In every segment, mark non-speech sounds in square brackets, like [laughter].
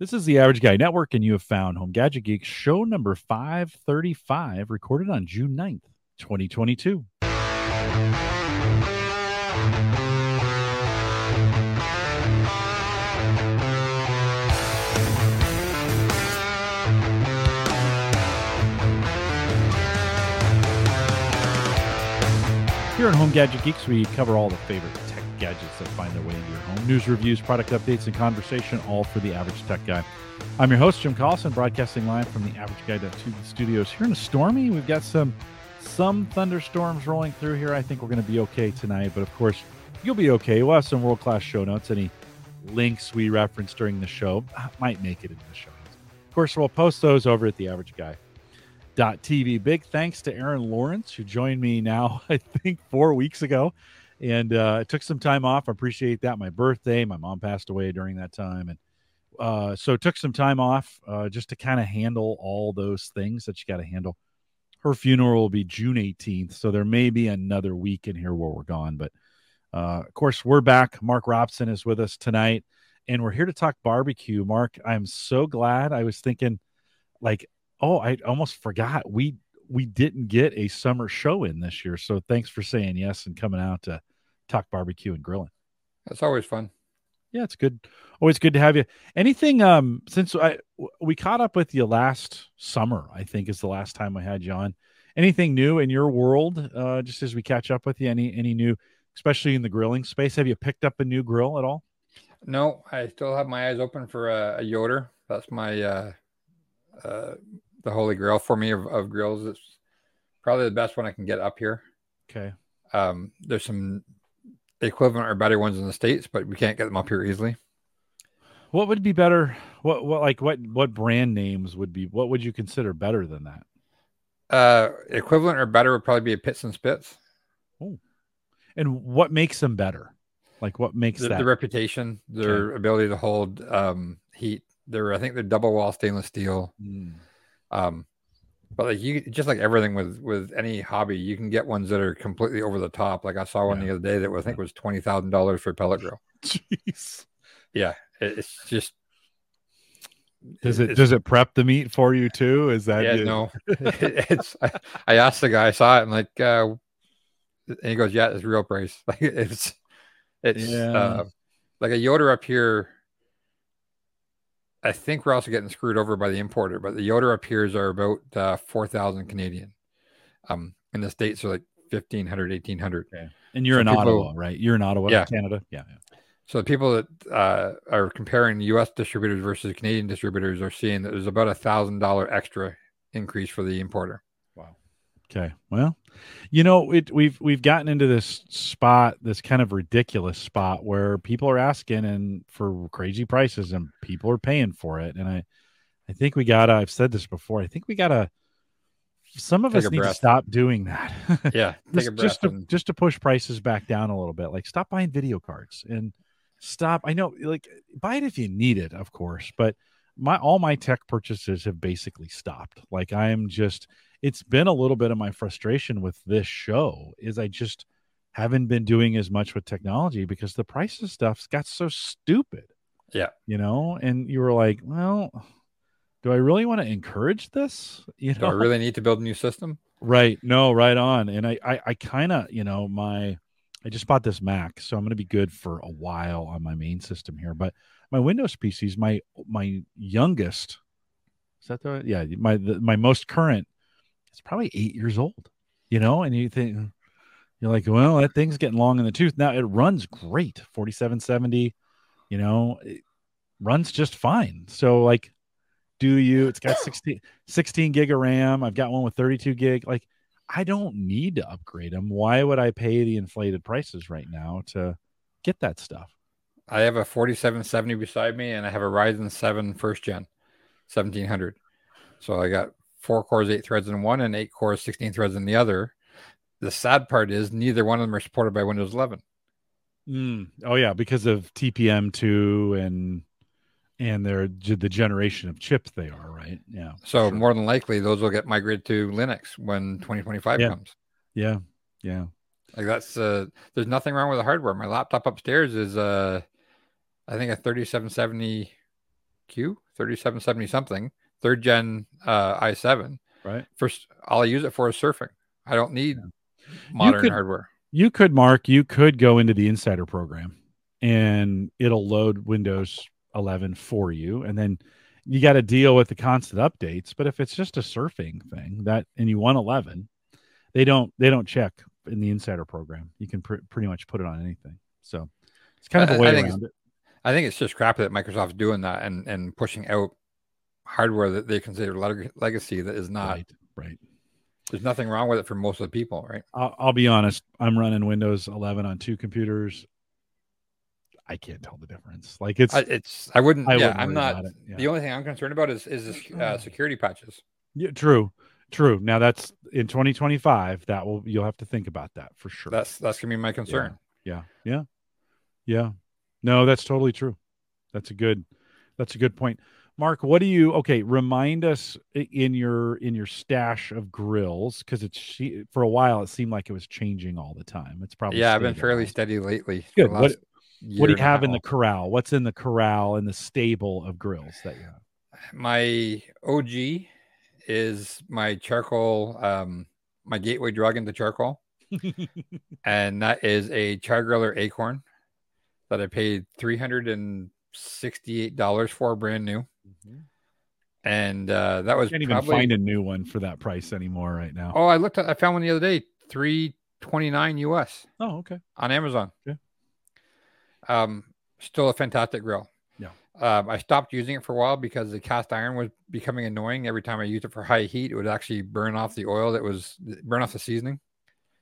This is the Average Guy Network, and you have found Home Gadget Geeks show number 535, recorded on June 9th, 2022. Here on Home Gadget Geeks, we cover all the favorite gadgets that find their way into your home. News, reviews, product updates, and conversation, all for the average tech guy. I'm your host, Jim Collison, broadcasting live from the Average Guy Two studios here in the stormy. We've got some some thunderstorms rolling through here. I think we're going to be okay tonight, but of course, you'll be okay. We'll have some world class show notes. Any links we reference during the show might make it into the show notes. Of course, we'll post those over at the Average Guy TV. Big thanks to Aaron Lawrence, who joined me now, [laughs] I think, four weeks ago. And uh, it took some time off. I appreciate that. My birthday, my mom passed away during that time. And uh, so took some time off uh, just to kind of handle all those things that you got to handle. Her funeral will be June 18th. So there may be another week in here where we're gone. But uh, of course, we're back. Mark Robson is with us tonight. And we're here to talk barbecue. Mark, I'm so glad. I was thinking, like, oh, I almost forgot we we didn't get a summer show in this year. So thanks for saying yes and coming out to talk barbecue and grilling. That's always fun. Yeah, it's good. Always good to have you. Anything um since I we caught up with you last summer, I think is the last time I had you on. Anything new in your world uh just as we catch up with you? Any any new especially in the grilling space? Have you picked up a new grill at all? No, I still have my eyes open for a, a Yoder. That's my uh uh the holy grail for me of, of grills. It's probably the best one I can get up here. Okay. Um, there's some equivalent or better ones in the states, but we can't get them up here easily. What would be better? What what like what what brand names would be? What would you consider better than that? Uh, equivalent or better would probably be a Pitts and Spitts. Oh, and what makes them better? Like what makes the, that the reputation, their okay. ability to hold um, heat. They're I think they're double wall stainless steel. Mm. Um, but like you just like everything with with any hobby, you can get ones that are completely over the top. Like I saw one yeah. the other day that was, I think was twenty thousand dollars for a pellet grill. Jeez. Yeah, it, it's just. Does it does it prep the meat for you too? Is that yeah? You? No, [laughs] [laughs] it's. I, I, asked the guy, I saw it, and like, uh, and he goes, "Yeah, it's real price. [laughs] Like it's, it's yeah. uh, like a Yoder up here I think we're also getting screwed over by the importer, but the Yoder up here are about uh, 4,000 Canadian. Um, in the States are like 1,500, 1,800. Okay. And you're so in people, Ottawa, right? You're in Ottawa, yeah. Canada. Yeah, yeah. So the people that uh, are comparing U.S. distributors versus Canadian distributors are seeing that there's about a thousand dollar extra increase for the importer. Okay. Well, you know, it, we've we've gotten into this spot, this kind of ridiculous spot where people are asking and for crazy prices and people are paying for it. And I I think we gotta I've said this before, I think we gotta some of take us need breath. to stop doing that. [laughs] Yeah. just, just to and... just to push prices back down a little bit. Like stop buying video cards and stop. I know like buy it if you need it, of course, but my all my tech purchases have basically stopped. Like I'm just it's been a little bit of my frustration with this show is I just haven't been doing as much with technology because the price of stuff's got so stupid. Yeah. You know, and you were like, well, do I really want to encourage this? [laughs] You know, do I really need to build a new system? Right. No, right on. And I, I, I kind of, you know, my, I just bought this Mac, so I'm going to be good for a while on my main system here. But my Windows PCs, my, my youngest, is that the, right? yeah, my, the, my most current it's probably eight years old, you know, and you think you're like, well, that thing's getting long in the tooth. Now it runs great, 4770, you know, it runs just fine. So, like, do you, it's got 16, 16 gig of RAM. I've got one with 32 gig. Like, I don't need to upgrade them. Why would I pay the inflated prices right now to get that stuff? I have a 4770 beside me and I have a Ryzen 7 first gen 1700. So I got four cores, eight threads in one, and eight cores, 16 threads in the other. The sad part is neither one of them are supported by Windows 11. Mm. Oh yeah, because of TPM two and and they're the generation of chips they are, right? Yeah. So sure. more than likely, those will get migrated to Linux when 2025 yeah. comes. Yeah, yeah. Like that's uh, there's nothing wrong with the hardware. My laptop upstairs is uh, I think a 3770 Q 3770 something, third gen uh, i7. Right. First, all I use it for is surfing. I don't need yeah. modern could, hardware. You could, Mark, you could go into the insider program and it'll load Windows 11 for you. And then you got to deal with the constant updates. But if it's just a surfing thing that, and you want 11, they don't, they don't check in the insider program. You can pr- pretty much put it on anything. So it's kind of a way around it. I think it's just crap that Microsoft's doing that and, and pushing out hardware that they consider legacy that is not right. right. There's nothing wrong with it for most of the people, right? I'll, I'll be honest. I'm running Windows 11 on two computers. I can't tell the difference. Like it's, I, it's. I wouldn't. I yeah, wouldn't I'm not. Yeah. The only thing I'm concerned about is is this, uh, security patches. Yeah, true, true. Now that's in 2025. That will you'll have to think about that for sure. That's that's gonna be my concern. Yeah, yeah, yeah. yeah. No, that's totally true. That's a good. That's a good point. Mark, what do you okay? Remind us in your in your stash of grills because it's for a while it seemed like it was changing all the time. It's probably yeah, I've been fairly steady lately. Good. What what do you have in the corral? What's in the corral in the stable of grills that you have? My OG is my charcoal, um, my gateway drug into charcoal, [laughs] and that is a Char-Griller Akorn that I paid three hundred and sixty-eight dollars for, brand new. Mm-hmm. And uh, that was can't even find a new one for that price anymore right now. Oh, I looked at, I found one the other day, three twenty-nine US. Oh, okay, on Amazon. Yeah. Um, still a fantastic grill. Yeah. Um, I stopped using it for a while because the cast iron was becoming annoying. Every time I used it for high heat, it would actually burn off the oil that was burn off the seasoning.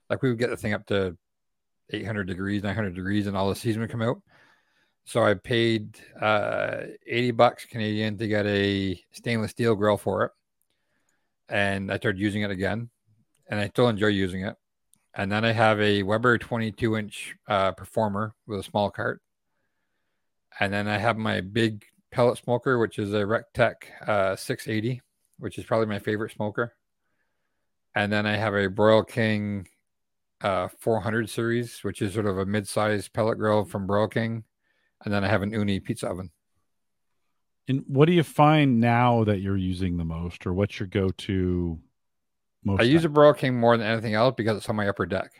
Like we would get the thing up to 800 degrees, 900 degrees, and all the seasoning would come out. So I paid uh, 80 bucks Canadian to get a stainless steel grill for it. And I started using it again. And I still enjoy using it. And then I have a Weber 22 inch uh, performer with a small cart. And then I have my big pellet smoker, which is a Rectec uh, 680, which is probably my favorite smoker. And then I have a Broil King uh, 400 series, which is sort of a mid-sized pellet grill from Broil King and then I have an Ooni pizza oven. And what do you find now that you're using the most, or what's your go-to? Most I time? use a Broil King more than anything else because it's on my upper deck.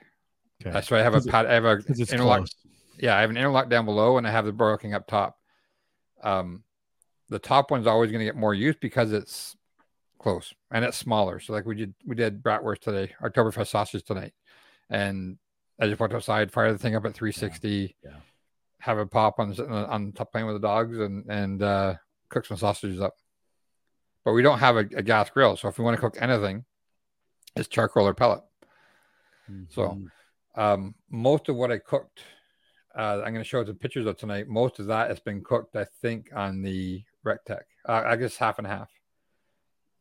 Okay. That's why I have a pad. I have a interlock. Close. Yeah, I have an interlock down below, and I have the Broil King up top. Um, the top one's always going to get more use because it's close and it's smaller. So like we did, we did bratwurst today, Oktoberfest sausage tonight, and I just went outside, fired the thing up at 360. Yeah. yeah have a pop on sitting on top playing with the dogs and and uh, cook some sausages up. But we don't have a, a, gas grill, so if we want to cook anything, it's charcoal or pellet. Mm-hmm. So um, most of what I cooked, uh, I'm going to show the pictures of tonight. Most of that has been cooked, I think, on the Rectec. Uh, I guess half and half.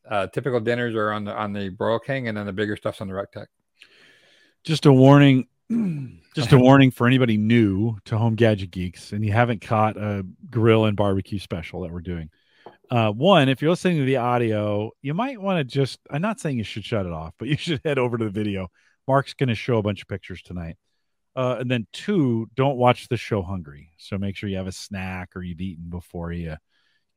Uh, typical dinners are on the on the Broil King, and then the bigger stuff's on the Rectec. Just a warning [clears throat] just a warning for anybody new to Home Gadget Geeks and you haven't caught a grill and barbecue special that we're doing. Uh, one, if you're listening to the audio, you might want to just, I'm not saying you should shut it off, but [laughs] you should head over to the video. Mark's going to show a bunch of pictures tonight. Uh, and then two, don't watch the show hungry. So make sure you have a snack or you've eaten before you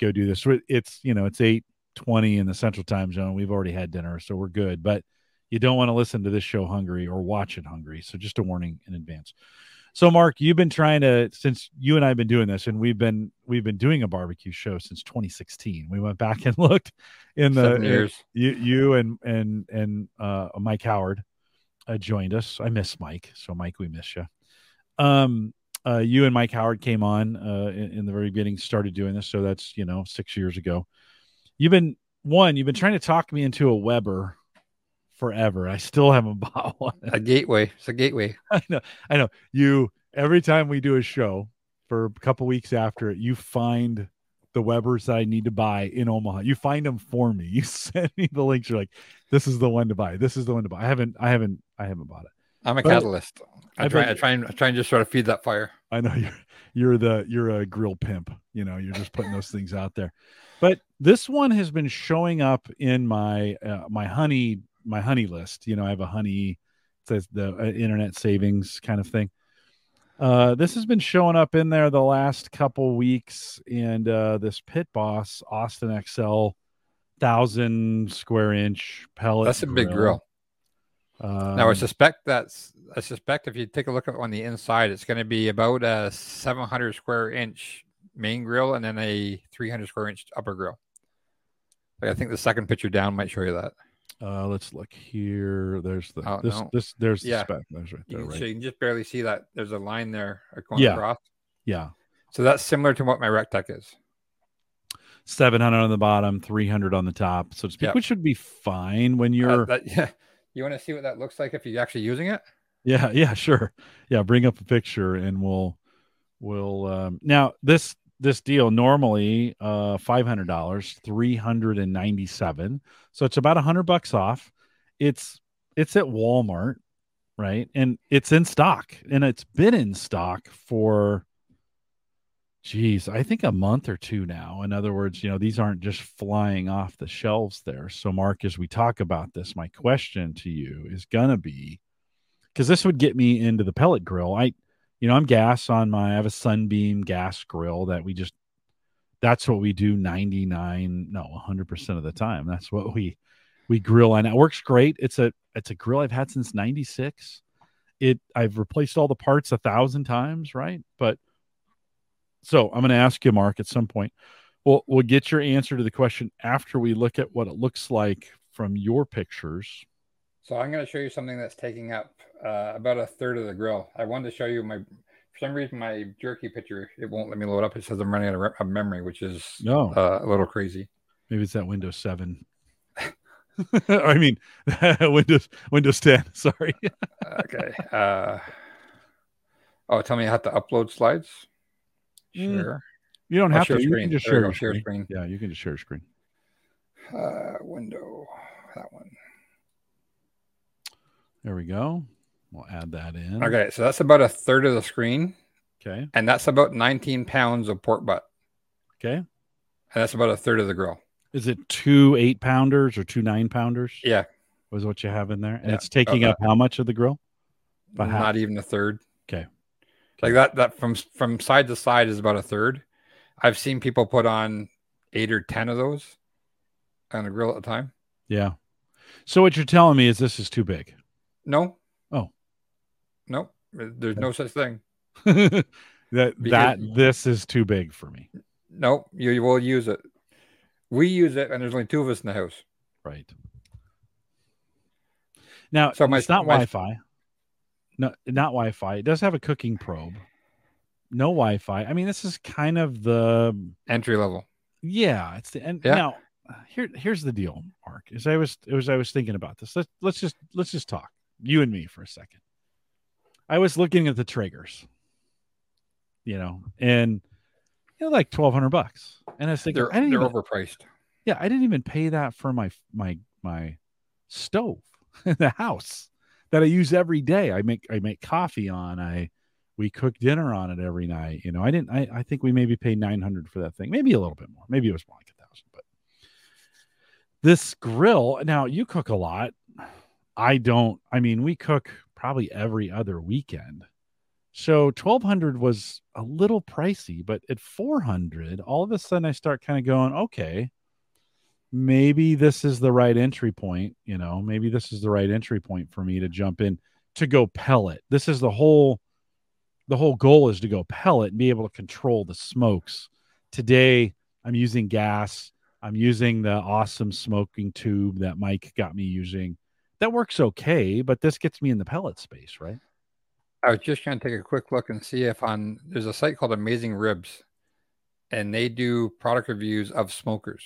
go do this. It's, you know, it's 8 20 in the central time zone. We've already had dinner, so we're good. But you don't want to listen to this show hungry or watch it hungry. So just a warning in advance. So Mark, you've been trying to since you and I have been doing this, and we've been we've been doing a barbecue show since 2016. We went back and [laughs] looked in the Seven years. You you and and and uh, Mike Howard uh, joined us. I miss Mike, so Mike, we miss you. Um, uh, you and Mike Howard came on uh, in, in the very beginning, started doing this. So that's you know six years ago. You've been one. You've been trying to talk me into a Weber forever. I still haven't [laughs] bought one. A gateway. It's a gateway. [laughs] I know. I know. You every time we do a show for a couple weeks after it, you find the Webers that I need to buy in Omaha. You find them for me. [laughs] You send me the links. You're like, this is the one to buy. This is the one to buy. I haven't. I haven't. I haven't bought it. I'm a but catalyst. I try, I try and I try and just sort of feed that fire. I know you're you're the you're a grill pimp. You know, you're just putting those things out there. But this one has been showing up in my uh, my honey my honey list. You know, I have a honey says the uh, internet savings kind of thing. Uh, this has been showing up in there the last couple weeks, and uh, this Pit Boss Austin XL thousand square inch pellet. That's a grill. big grill. Um, now I suspect that's I suspect if you take a look at on the inside, it's going to be about a 700 square inch main grill and then a 300 square inch upper grill. Like I think the second picture down might show you that. Uh, let's look here. There's the Oh, this no. this there's Yeah. the spec. There's right there, can, right? So you can just barely see that there's a line there going Yeah. across. Yeah, So that's similar to what my Rectec is. seven hundred on the bottom, three hundred on the top, so to speak, Yep. which should be fine when Uh, you're. that, [laughs] yeah. You want to see what that looks like if you're actually using it? Yeah, [laughs] yeah, sure. Yeah, bring up a picture and we'll we'll um now this this deal normally uh five hundred dollars, three hundred and ninety seven. So it's about a hundred bucks off. It's it's at Walmart, right? And it's in stock. And it's been in stock for geez, I think a month or two now. In other words, you know, these aren't just flying off the shelves there. So Mark, as we talk about this, my question to you is gonna be because this would get me into the pellet grill. I, you know, I'm gas on my, I have a Sunbeam gas grill that we just, that's what we do 99, no, 100% of the time. That's what we, we grill on. It works great. It's a, it's a grill I've had since 96. It, I've replaced all the parts a thousand times, right? But so I'm going to ask you, Mark, at some point. We'll, we'll get your answer to the question after we look at what it looks like from your pictures. So I'm going to show you something that's taking up uh, about a third of the grill. I wanted to show you my, for some reason, my jerky picture, it won't let me load up. It says I'm running out of, re- of memory, which is No, uh, a little crazy. Maybe it's that Windows 7. [laughs] I mean, [laughs] Windows Windows 10. [laughs] Sorry. okay. Uh, oh, tell me how to upload slides? Mm. Sure. You don't I'll have to. You can just There share go, your share screen. screen. Yeah, you can just share your screen. Uh, window, that one. There we go. We'll add that in. Okay, so that's about a third of the screen, Okay. and that's about 19 pounds of pork butt, Okay. and that's about a third of the grill. Is it two eight pounders or two nine pounders? Yeah, Was what you have in there, and Yeah. it's taking Uh, up how much of the grill? About half. not even a third. Okay. like that. That from from side to side is about a third. I've seen people put on eight or ten of those on a grill at a time. Yeah. So what you're telling me is this is too big. No. Oh. no. There's no such thing. [laughs] that that this is too big for me. No, you, you will use it. We use it, and there's only two of us in the house. Right. Now, So my- it's not my- Wi-Fi. No, not Wi-Fi. It does have a cooking probe. No Wi-Fi. I mean, this is kind of the Entry level. yeah. It's the and Yeah. now here here's the deal, Mark. As I was as I was thinking about this, let's let's just let's just talk you and me for a second. I was looking at the Traegers, you know, and you know, like twelve hundred bucks, and I was thinking, They're I didn't they're even, overpriced. yeah, I didn't even pay that for my my my stove [laughs] in the house that I use every day. I make I make coffee on. I we cook dinner on it every night. You know, I didn't. I, I think we maybe paid nine hundred for that thing. Maybe a little bit more. Maybe it was more like a thousand. But this grill now you cook a lot. I don't. I mean, we cook probably every other weekend. So twelve hundred was a little pricey, but at four hundred, all of a sudden I start kind of going, okay, maybe this is the right entry point. You know, maybe this is the right entry point for me to jump in to go pellet. This is the whole the whole goal is to go pellet and be able to control the smokes. Today I'm using gas. I'm using the awesome smoking tube that Mike got me using. That works okay, but this gets me in the pellet space, right? I was just trying to take a quick look and see if on there's a site called Amazing Ribs, and they do product reviews of smokers.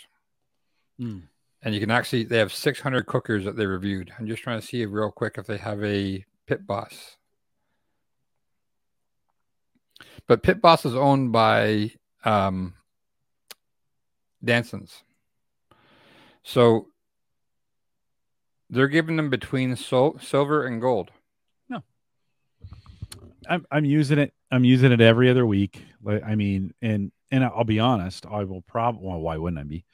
Mm. And you can actually they have 600 cookers that they reviewed. I'm just trying to see real quick if they have a Pit Boss. But Pit Boss is owned by um, Dansons, so they're giving them between sol- silver and gold. No, I'm I'm using it. I'm using it every other week. Like I mean, and and I'll be honest, I will probably well, why wouldn't I be?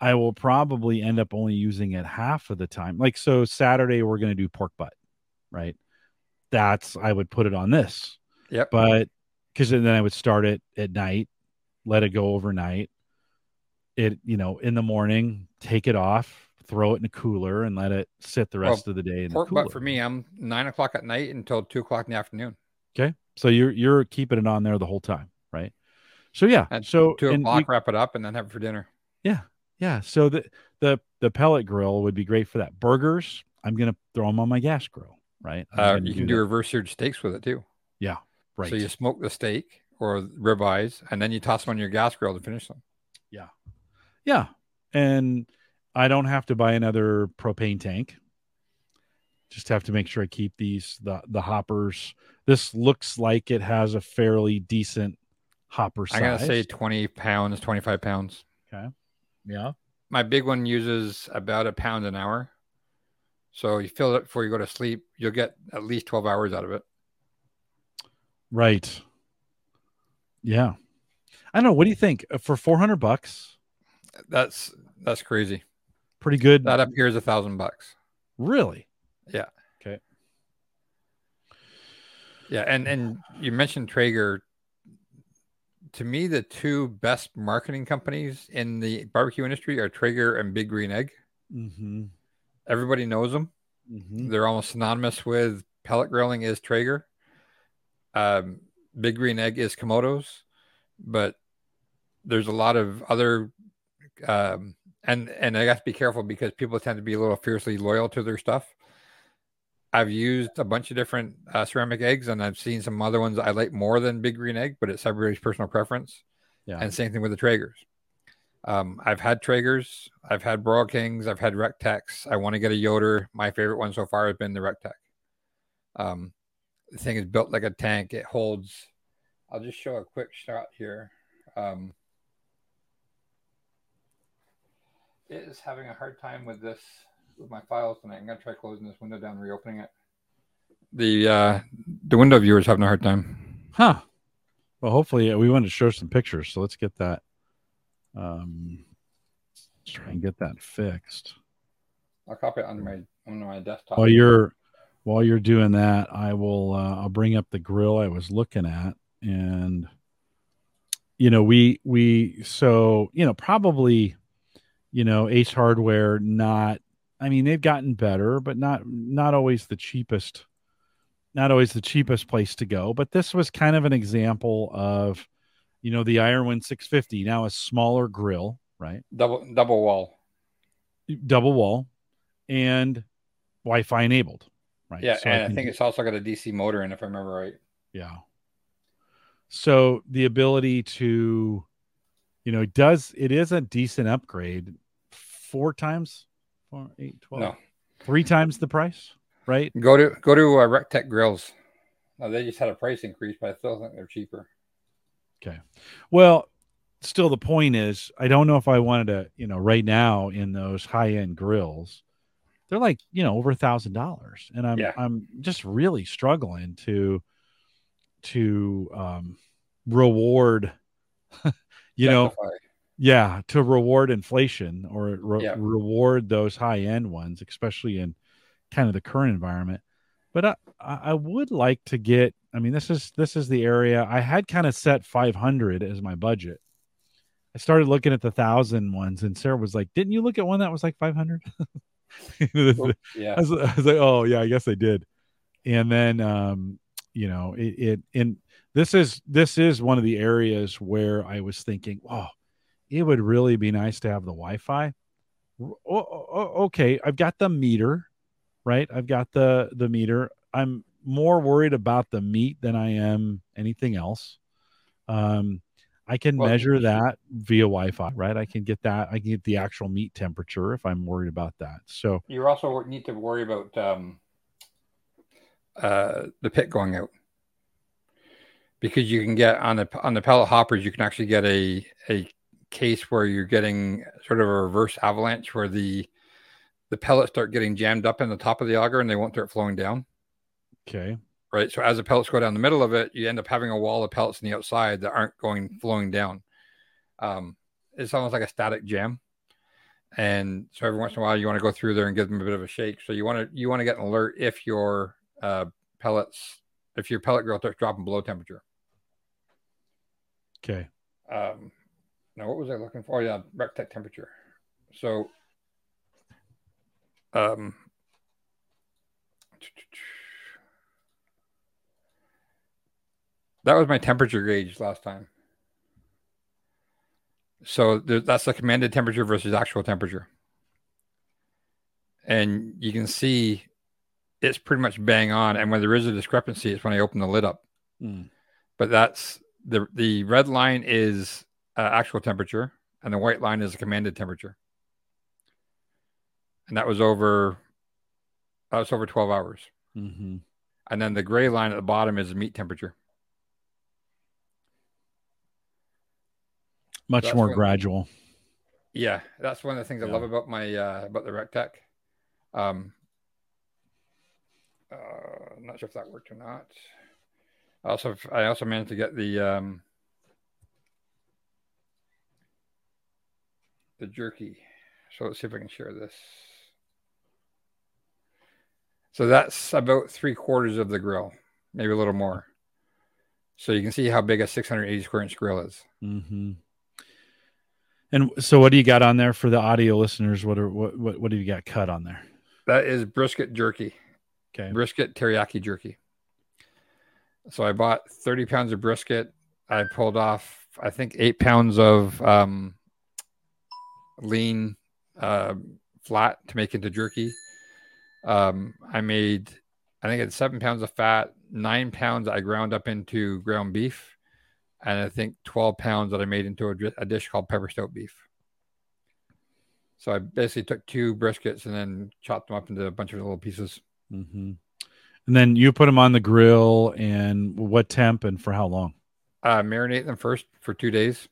I will probably end up only using it half of the time. Like so Saturday we're gonna do pork butt, right? That's I would put it on this. Yep. But because then I would start it at night, let it go overnight. It, you know, in the morning, take it off, throw it in a cooler, and let it sit the rest well, of the day in pork the cooler. But for me, I'm nine o'clock at night until two o'clock in the afternoon. Okay, so you're you're keeping it on there the whole time, right? So yeah, and so two o'clock, wrap it up, and then have it for dinner. Yeah, yeah. So the the the pellet grill would be great for that. Burgers, I'm gonna throw them on my gas grill, right? Uh, you can do, do reverse seared steaks with it too. Yeah, right. So you smoke the steak or ribeyes, and then you toss them on your gas grill to finish them. Yeah, yeah, and I don't have to buy another propane tank. Just have to make sure I keep these the the hoppers. This looks like it has a fairly decent hopper size. I'm gonna say 20 pounds, 25 pounds. Okay. Yeah. My big one uses about a pound an hour. So you fill it up before you go to sleep. You'll get at least 12 hours out of it. Right. Yeah. I don't know. What do you think uh, for 400 bucks? That's that's crazy. Pretty good. That up here is a thousand bucks. Really? Yeah. Okay. Yeah, and and you mentioned Traeger to me, the two best marketing companies in the barbecue industry are Traeger and Big Green Egg. Mm-hmm. Everybody knows them. Mm-hmm. They're almost synonymous with pellet grilling is Traeger. Um, Big Green Egg is kamados, but there's a lot of other, um, and and I got to be careful because people tend to be a little fiercely loyal to their stuff. I've used a bunch of different uh, ceramic eggs, and I've seen some other ones I like more than Big Green Egg, but it's everybody's personal preference. Yeah. And same thing with the Traegers. Um, I've had Traegers, I've had Broil Kings, I've had Rectecs. I want to get a Yoder. My favorite one so far has been the Rectec. Um, the thing is built like a tank. It holds. I'll just show a quick shot here. Um, it is having a hard time with this with my files tonight. I'm gonna try closing this window down, and reopening it. The uh, the window viewers having a hard time. Huh. Well, hopefully we want to show some pictures, so let's get that. Um, let's try and get that fixed. I'll copy it on my on my desktop. While you're while you're doing that, I will uh, I'll bring up the grill I was looking at, and you know we we so you know probably you know Ace Hardware not I mean, they've gotten better, but not not always the cheapest. Not always the cheapest place to go, but this was kind of an example of, you know, the Ironwood 650 now a smaller grill, right? Double double wall, double wall, and Wi-Fi enabled, right? Yeah, so and I, I think it's also got a DC motor in, if I remember right. Yeah. So the ability to, you know, it does it is a decent upgrade. Four times four, eight, 12. No. Three times the price, right? Go to go to uh, Rectec Grills. No, they just had a price increase, but I still think they're cheaper. Okay. Well, still the point is I don't know if I wanted to, you know, right now in those high end grills, they're like, you know, over a thousand dollars. And I'm yeah. I'm just really struggling to to um reward [laughs] you know yeah to reward inflation or re- yeah. reward those high end ones especially in kind of the current environment. But I, I would like to get i mean this is this is the area i had kind of set 500 as my budget. I started looking at the thousand ones and sarah was like didn't you look at one that was like 500 [laughs] yeah. I was, I was, like oh yeah i guess i did. And then um you know it, it and this is this is one of the areas where i was thinking oh it would really be nice to have the Wi-Fi. okay, I've got the meter, right? I've got the the meter. I'm more worried about the meat than I am anything else. Um, I can well, measure that via Wi-Fi, right? I can get that. I can get the actual meat temperature if I'm worried about that. So you also need to worry about um, uh, the pit going out because you can get on the on the pellet hoppers. You can actually get a a case where you're getting sort of a reverse avalanche where the the pellets start getting jammed up in the top of the auger and they won't start flowing down. Okay. Right. So as the pellets go down the middle of it, you end up having a wall of pellets on the outside that aren't going flowing down. Um, it's almost like a static jam. And so every once in a while you want to go through there and give them a bit of a shake. So you want to you want to get an alert if your uh, pellets if your pellet grill starts dropping below temperature. Okay. Um, now what was I looking for? Oh, yeah, Rectec temperature. So, um, that was my temperature gauge last time. So that's the commanded temperature versus actual temperature. And you can see it's pretty much bang on. And when there is a discrepancy, it's when I open the lid up. Mm. But that's the the red line is uh, actual temperature, and the white line is the commanded temperature. And that was over that was over twelve hours. Mm-hmm. And then the gray line at the bottom is the meat temperature. Much so more what, gradual. Yeah, that's one of the things yeah. I love about my uh, about the Rectec. Um, uh, I'm not sure if that worked or not. I also I also managed to get the um, the jerky. So let's see if I can share this. So that's about three quarters of the grill, maybe a little more. So you can see how big a 680 square inch grill is. Mm-hmm. And so, what do you got on there for the audio listeners? What are what what, what do you got cut on there? That is brisket jerky. Okay, brisket teriyaki jerky. So I bought 30 pounds of brisket. I pulled off, I think, eight pounds of um, lean uh, flat to make into jerky. Um, I made, I think it's seven pounds of fat, nine pounds I ground up into ground beef, and I think 12 pounds that I made into a, a dish called pepper stout beef. So I basically took two briskets and then chopped them up into a bunch of little pieces. Mm-hmm. And then you put them on the grill and what temp and for how long? Uh, marinate them first for two days.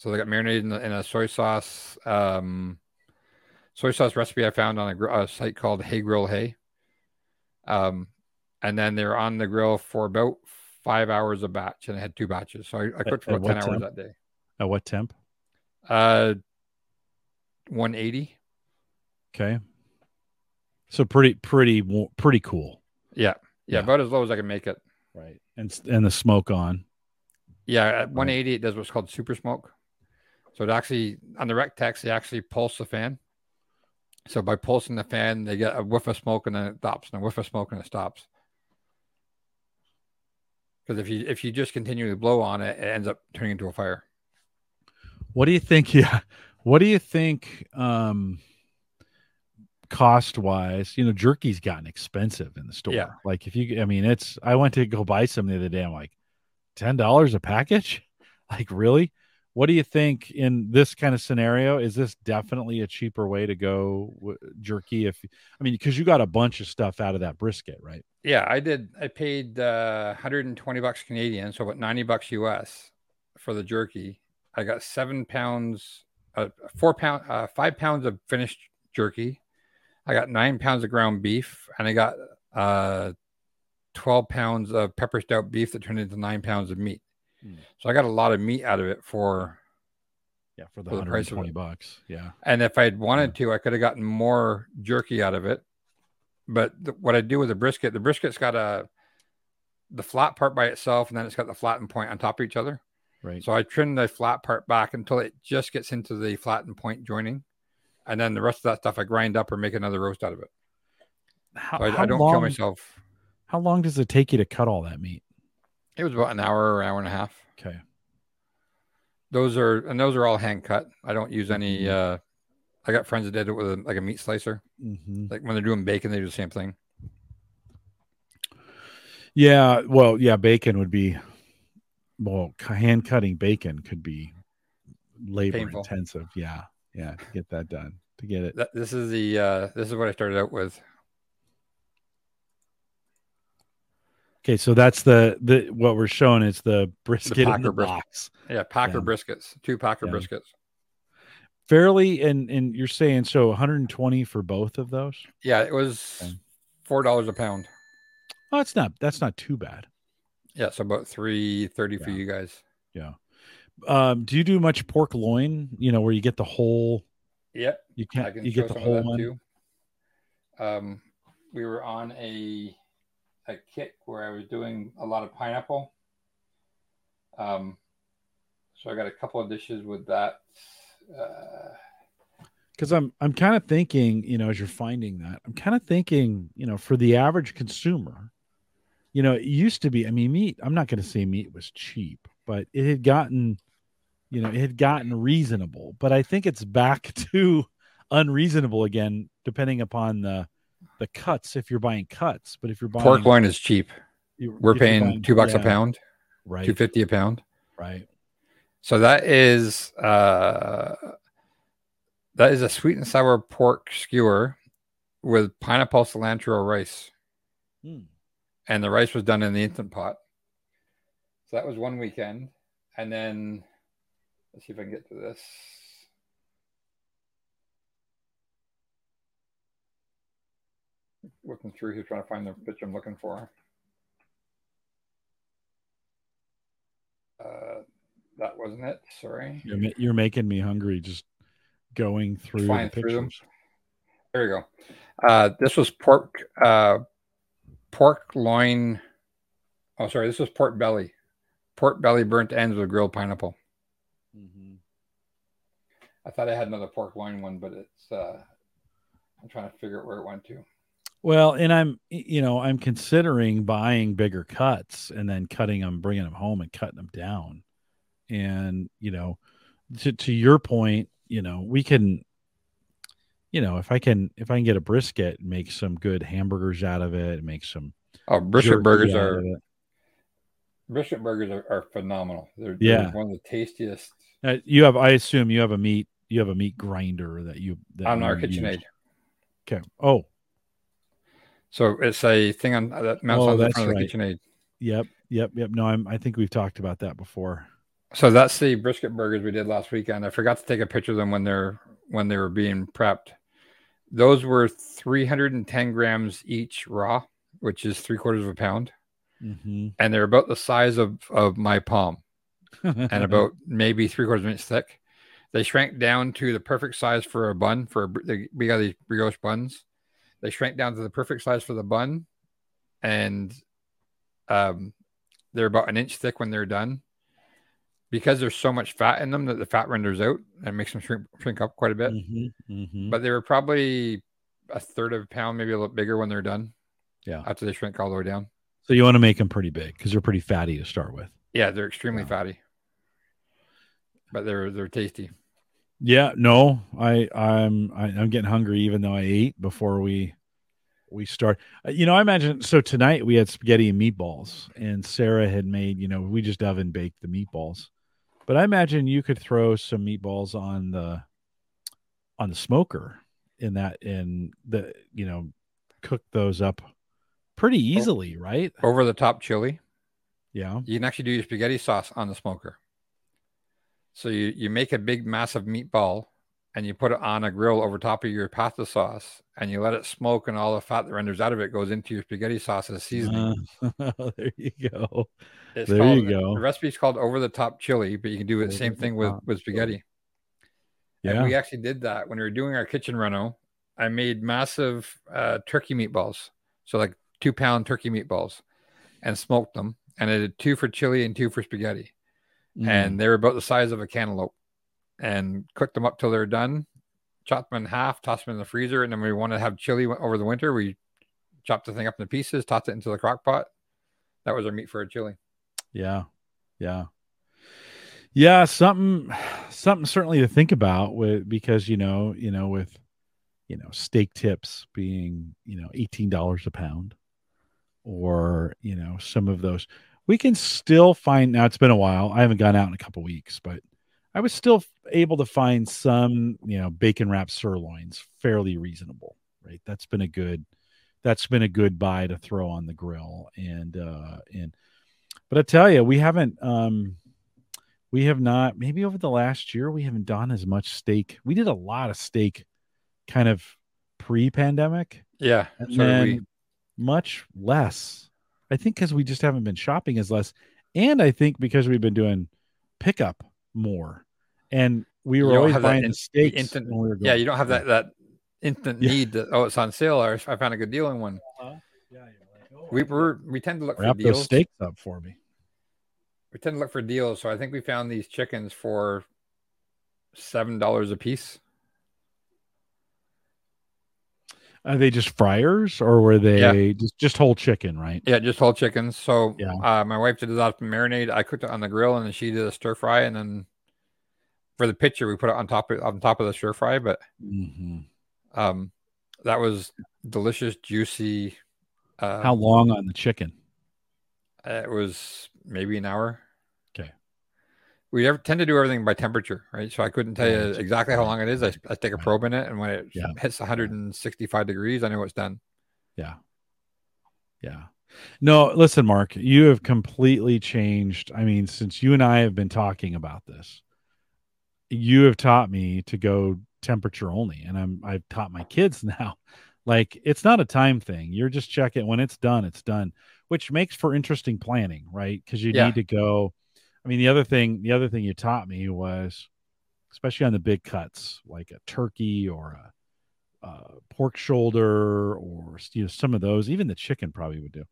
So they got marinated in, in a soy sauce, um, soy sauce recipe I found on a, a site called Hey Grill Hey. Um, and then they're on the grill for about five hours a batch, and I had two batches, so I, I cooked for about ten temp? hours that day. At what temp? Uh, one eighty. Okay. So pretty, pretty, pretty cool. Yeah. yeah, yeah, about as low as I can make it. Right, and and the smoke on. Yeah, at 180 it does what's called super smoke. So it actually on the Rectec they actually pulse the fan. So by pulsing the fan, they get a whiff of smoke and then it stops, and a whiff of smoke and it stops. Because if you if you just continually blow on it, it ends up turning into a fire. What do you think? [laughs] Yeah, what do you think? Um, cost wise, you know, jerky's gotten expensive in the store. Yeah. Like if you, I mean, it's, I went to go buy some the other day. I'm like, $10 a package? [laughs] Like, really? What do you think in this kind of scenario? Is this definitely a cheaper way to go jerky? If, I mean, because you got a bunch of stuff out of that brisket, right? Yeah, I did. I paid uh, 120 bucks Canadian, so about 90 bucks US for the jerky. I got seven pounds, uh, four pound, uh, five pounds of finished jerky, I got nine pounds of ground beef and I got uh, 12 pounds of pepper stout beef that turned into nine pounds of meat. Mm. So I got a lot of meat out of it for yeah for the, for the price of 20 bucks. Yeah. And if I'd wanted to, I could have gotten more jerky out of it. But the, what I do with the brisket, the brisket's got a the flat part by itself, and then it's got the flattened point on top of each other. Right. So I trim the flat part back until it just gets into the flattened point joining and then the rest of that stuff I grind up or make another roast out of it. How, so I, how I, don't long, kill myself. How long does it take you to cut all that meat? It was about an hour or an hour and a half. Okay. Those are and those are all hand cut. I don't use any. Mm-hmm. uh I got friends that did it with a, like a meat slicer. Mm-hmm. Like when they're doing bacon, they do the same thing. Yeah, well, yeah, bacon would be well, hand cutting bacon could be labor Painful. intensive. Yeah yeah to get that done to get it this is the uh this is what i started out with okay so that's the the what we're showing is the brisket the in the brisket. box yeah packer yeah. briskets two packer yeah. briskets fairly and and you're saying so 120 for both of those yeah it was okay. four dollars a pound oh that's not that's not too bad yeah so about 330 yeah. for you guys yeah um, do you do much pork loin? You know, where you get the whole. Yep. You can't. Can you get the whole one. Too. Um, we were on a a kit where I was doing a lot of pineapple. Um, so I got a couple of dishes with that. Because uh, I'm I'm kind of thinking, you know, as you're finding that, I'm kind of thinking, you know, for the average consumer, you know, it used to be. I mean, meat. I'm not going to say meat was cheap, but it had gotten, you know, it had gotten reasonable. But I think it's back [laughs] to unreasonable again, depending upon the the cuts. If you're buying cuts, but if you're buying pork loin is cheap. We're paying buying, two bucks yeah, a pound, right? Two fifty a pound, right? So that is uh, that is a sweet and sour pork skewer with pineapple cilantro rice, hmm. and the rice was done in the instant pot. So that was one weekend, and then let's see if I can get to this. Looking through here, trying to find the picture I'm looking for. Uh, that wasn't it. Sorry. You're, you're making me hungry just going through Flying the pictures. Through them. There you go. Uh, this was pork, uh, pork loin. Oh, sorry. This was pork belly. Pork belly burnt ends with grilled pineapple. Mm-hmm. I thought I had another pork loin one, but it's. Uh, I'm trying to figure out where it went to. Well, and I'm, you know, I'm considering buying bigger cuts and then cutting them, bringing them home and cutting them down. And you know to, to your point you know we can you know if i can if i can get a brisket make some good hamburgers out of it make some oh brisket burgers are brisket burgers are, are phenomenal. They're, yeah. they're one of the tastiest. Uh, you have i assume you have a meat you have a meat grinder that you that on our KitchenAid okay. Oh so it's a thing on that mounts oh, on the front right. of the KitchenAid yep yep yep no i'm i think we've talked about that before so that's the brisket burgers we did last weekend. I forgot to take a picture of them when they're when they were being prepped. Those were 310 grams each raw, which is three quarters of a pound, mm-hmm. and they're about the size of of my palm, and [laughs] about maybe three quarters of an inch thick. They shrank down to the perfect size for a bun. For a, we got these brioche buns. They shrank down to the perfect size for the bun, and um, they're about an inch thick when they're done because there's so much fat in them that the fat renders out and makes them shrink, shrink up quite a bit. Mm-hmm, mm-hmm. But they were probably a third of a pound, maybe a little bigger when they're done. Yeah. After they shrink all the way down. So you want to make them pretty big because they're pretty fatty to start with. Yeah, they're extremely yeah. fatty, but they're they're tasty. Yeah, no, I I'm I, am i am getting hungry even though I ate before we we start. Uh, you know, I imagine so tonight we had spaghetti and meatballs, and Sarah had made. You know, we just oven baked the meatballs but I imagine you could throw some meatballs on the on the smoker in that in the you know cook those up pretty easily, right? Over the top chili. Yeah. You can actually do your spaghetti sauce on the smoker. So you, you make a big massive meatball and you put it on a grill over top of your pasta sauce and you let it smoke and all the fat that renders out of it goes into your spaghetti sauce as seasoning. Uh, [laughs] there you go. It's there called, you go. The recipe is called over the top chili, but you can do the same thing with, with spaghetti. Yeah. And we actually did that when we were doing our kitchen reno. I made massive uh, turkey meatballs. So like two pound turkey meatballs and smoked them. And I did two for chili and two for spaghetti. Mm. And they were about the size of a cantaloupe and cooked them up till they're done. Chopped them in half, tossed them in the freezer, and then we want to have chili over the winter. We chopped the thing up into pieces, tossed it into the crock pot. That was our meat for a chili. Yeah, yeah, yeah. Something, something certainly to think about with because you know, you know, with you know steak tips being you know eighteen dollars a pound, or you know some of those we can still find now it's been a while i haven't gone out in a couple weeks but I was still able to find some, you know, bacon wrapped sirloins fairly reasonable, right? That's been a good, that's been a good buy to throw on the grill. And, uh, and, but I tell you, we haven't, um, we have not, maybe over the last year, we haven't done as much steak. We did a lot of steak kind of pre pandemic. Yeah. And then much less. I think because we just haven't been shopping as less. And I think because we've been doing pickup more. And we were always buying in, steaks. Instant, we were yeah, you don't have that that instant yeah. need that oh it's on sale or I found a good deal in one. Uh-huh. Yeah, you're like, oh, We were we tend to look Wrap for deals. those steaks up for me. We tend to look for deals. So I think we found these chickens for seven dollars a piece. Are they just fryers or were they Yeah. just just whole chicken? Right. Yeah, just whole chickens. So Yeah. uh, my wife did a lot of marinade. I cooked it on the grill, and then she did a stir fry. And then for the picture, we put it on top of on top of the stir fry. But hmm um, that was delicious, juicy. Uh, How long on the chicken? It was maybe an hour. We ever tend to do everything by temperature, right? So I couldn't tell you exactly how long it is. I, I stick a probe in it, and when it Yeah. hits 165 degrees, I know it's done. Yeah. Yeah. No, listen, Mark, you have completely changed. I mean, since you and I have been talking about this, you have taught me to go temperature only. And I'm I've taught my kids [laughs] now. Like it's not a time thing. You're just checking when it's done, it's done, which makes for interesting planning, right? Because you Yeah. need to go. I mean, the other thing, the other thing you taught me was especially on the big cuts, like a turkey or a uh, pork shoulder or you know some of those even the chicken probably would do.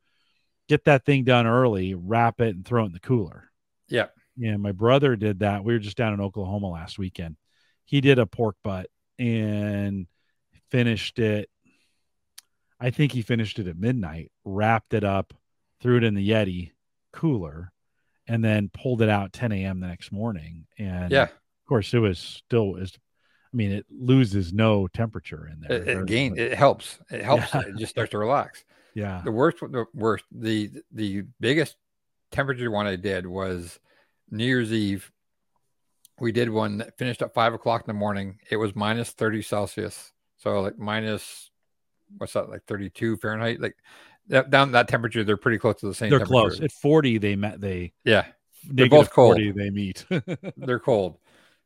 Get that thing done early wrap it and throw it in the cooler. Yeah. yeah my brother did that. We were just down in oklahoma last weekend. He did a pork butt and finished it. I think he finished it at midnight wrapped it up threw it in the yeti cooler and then pulled it out 10 a.m the next morning and Yeah. of course it was still is i mean it loses no temperature in there It, it gain it helps. It helps. Yeah. It just starts to relax. [laughs] yeah The worst, the worst, the the biggest temperature one I did was New Year's Eve. We did one that finished at five o'clock in the morning. It was minus 30 Celsius. So like minus what's that, like 32 Fahrenheit? Like that, down that temperature, they're pretty close to the same they're temperature. close at 40 they met they Yeah, They're both cold. 40 they meet [laughs] they're cold.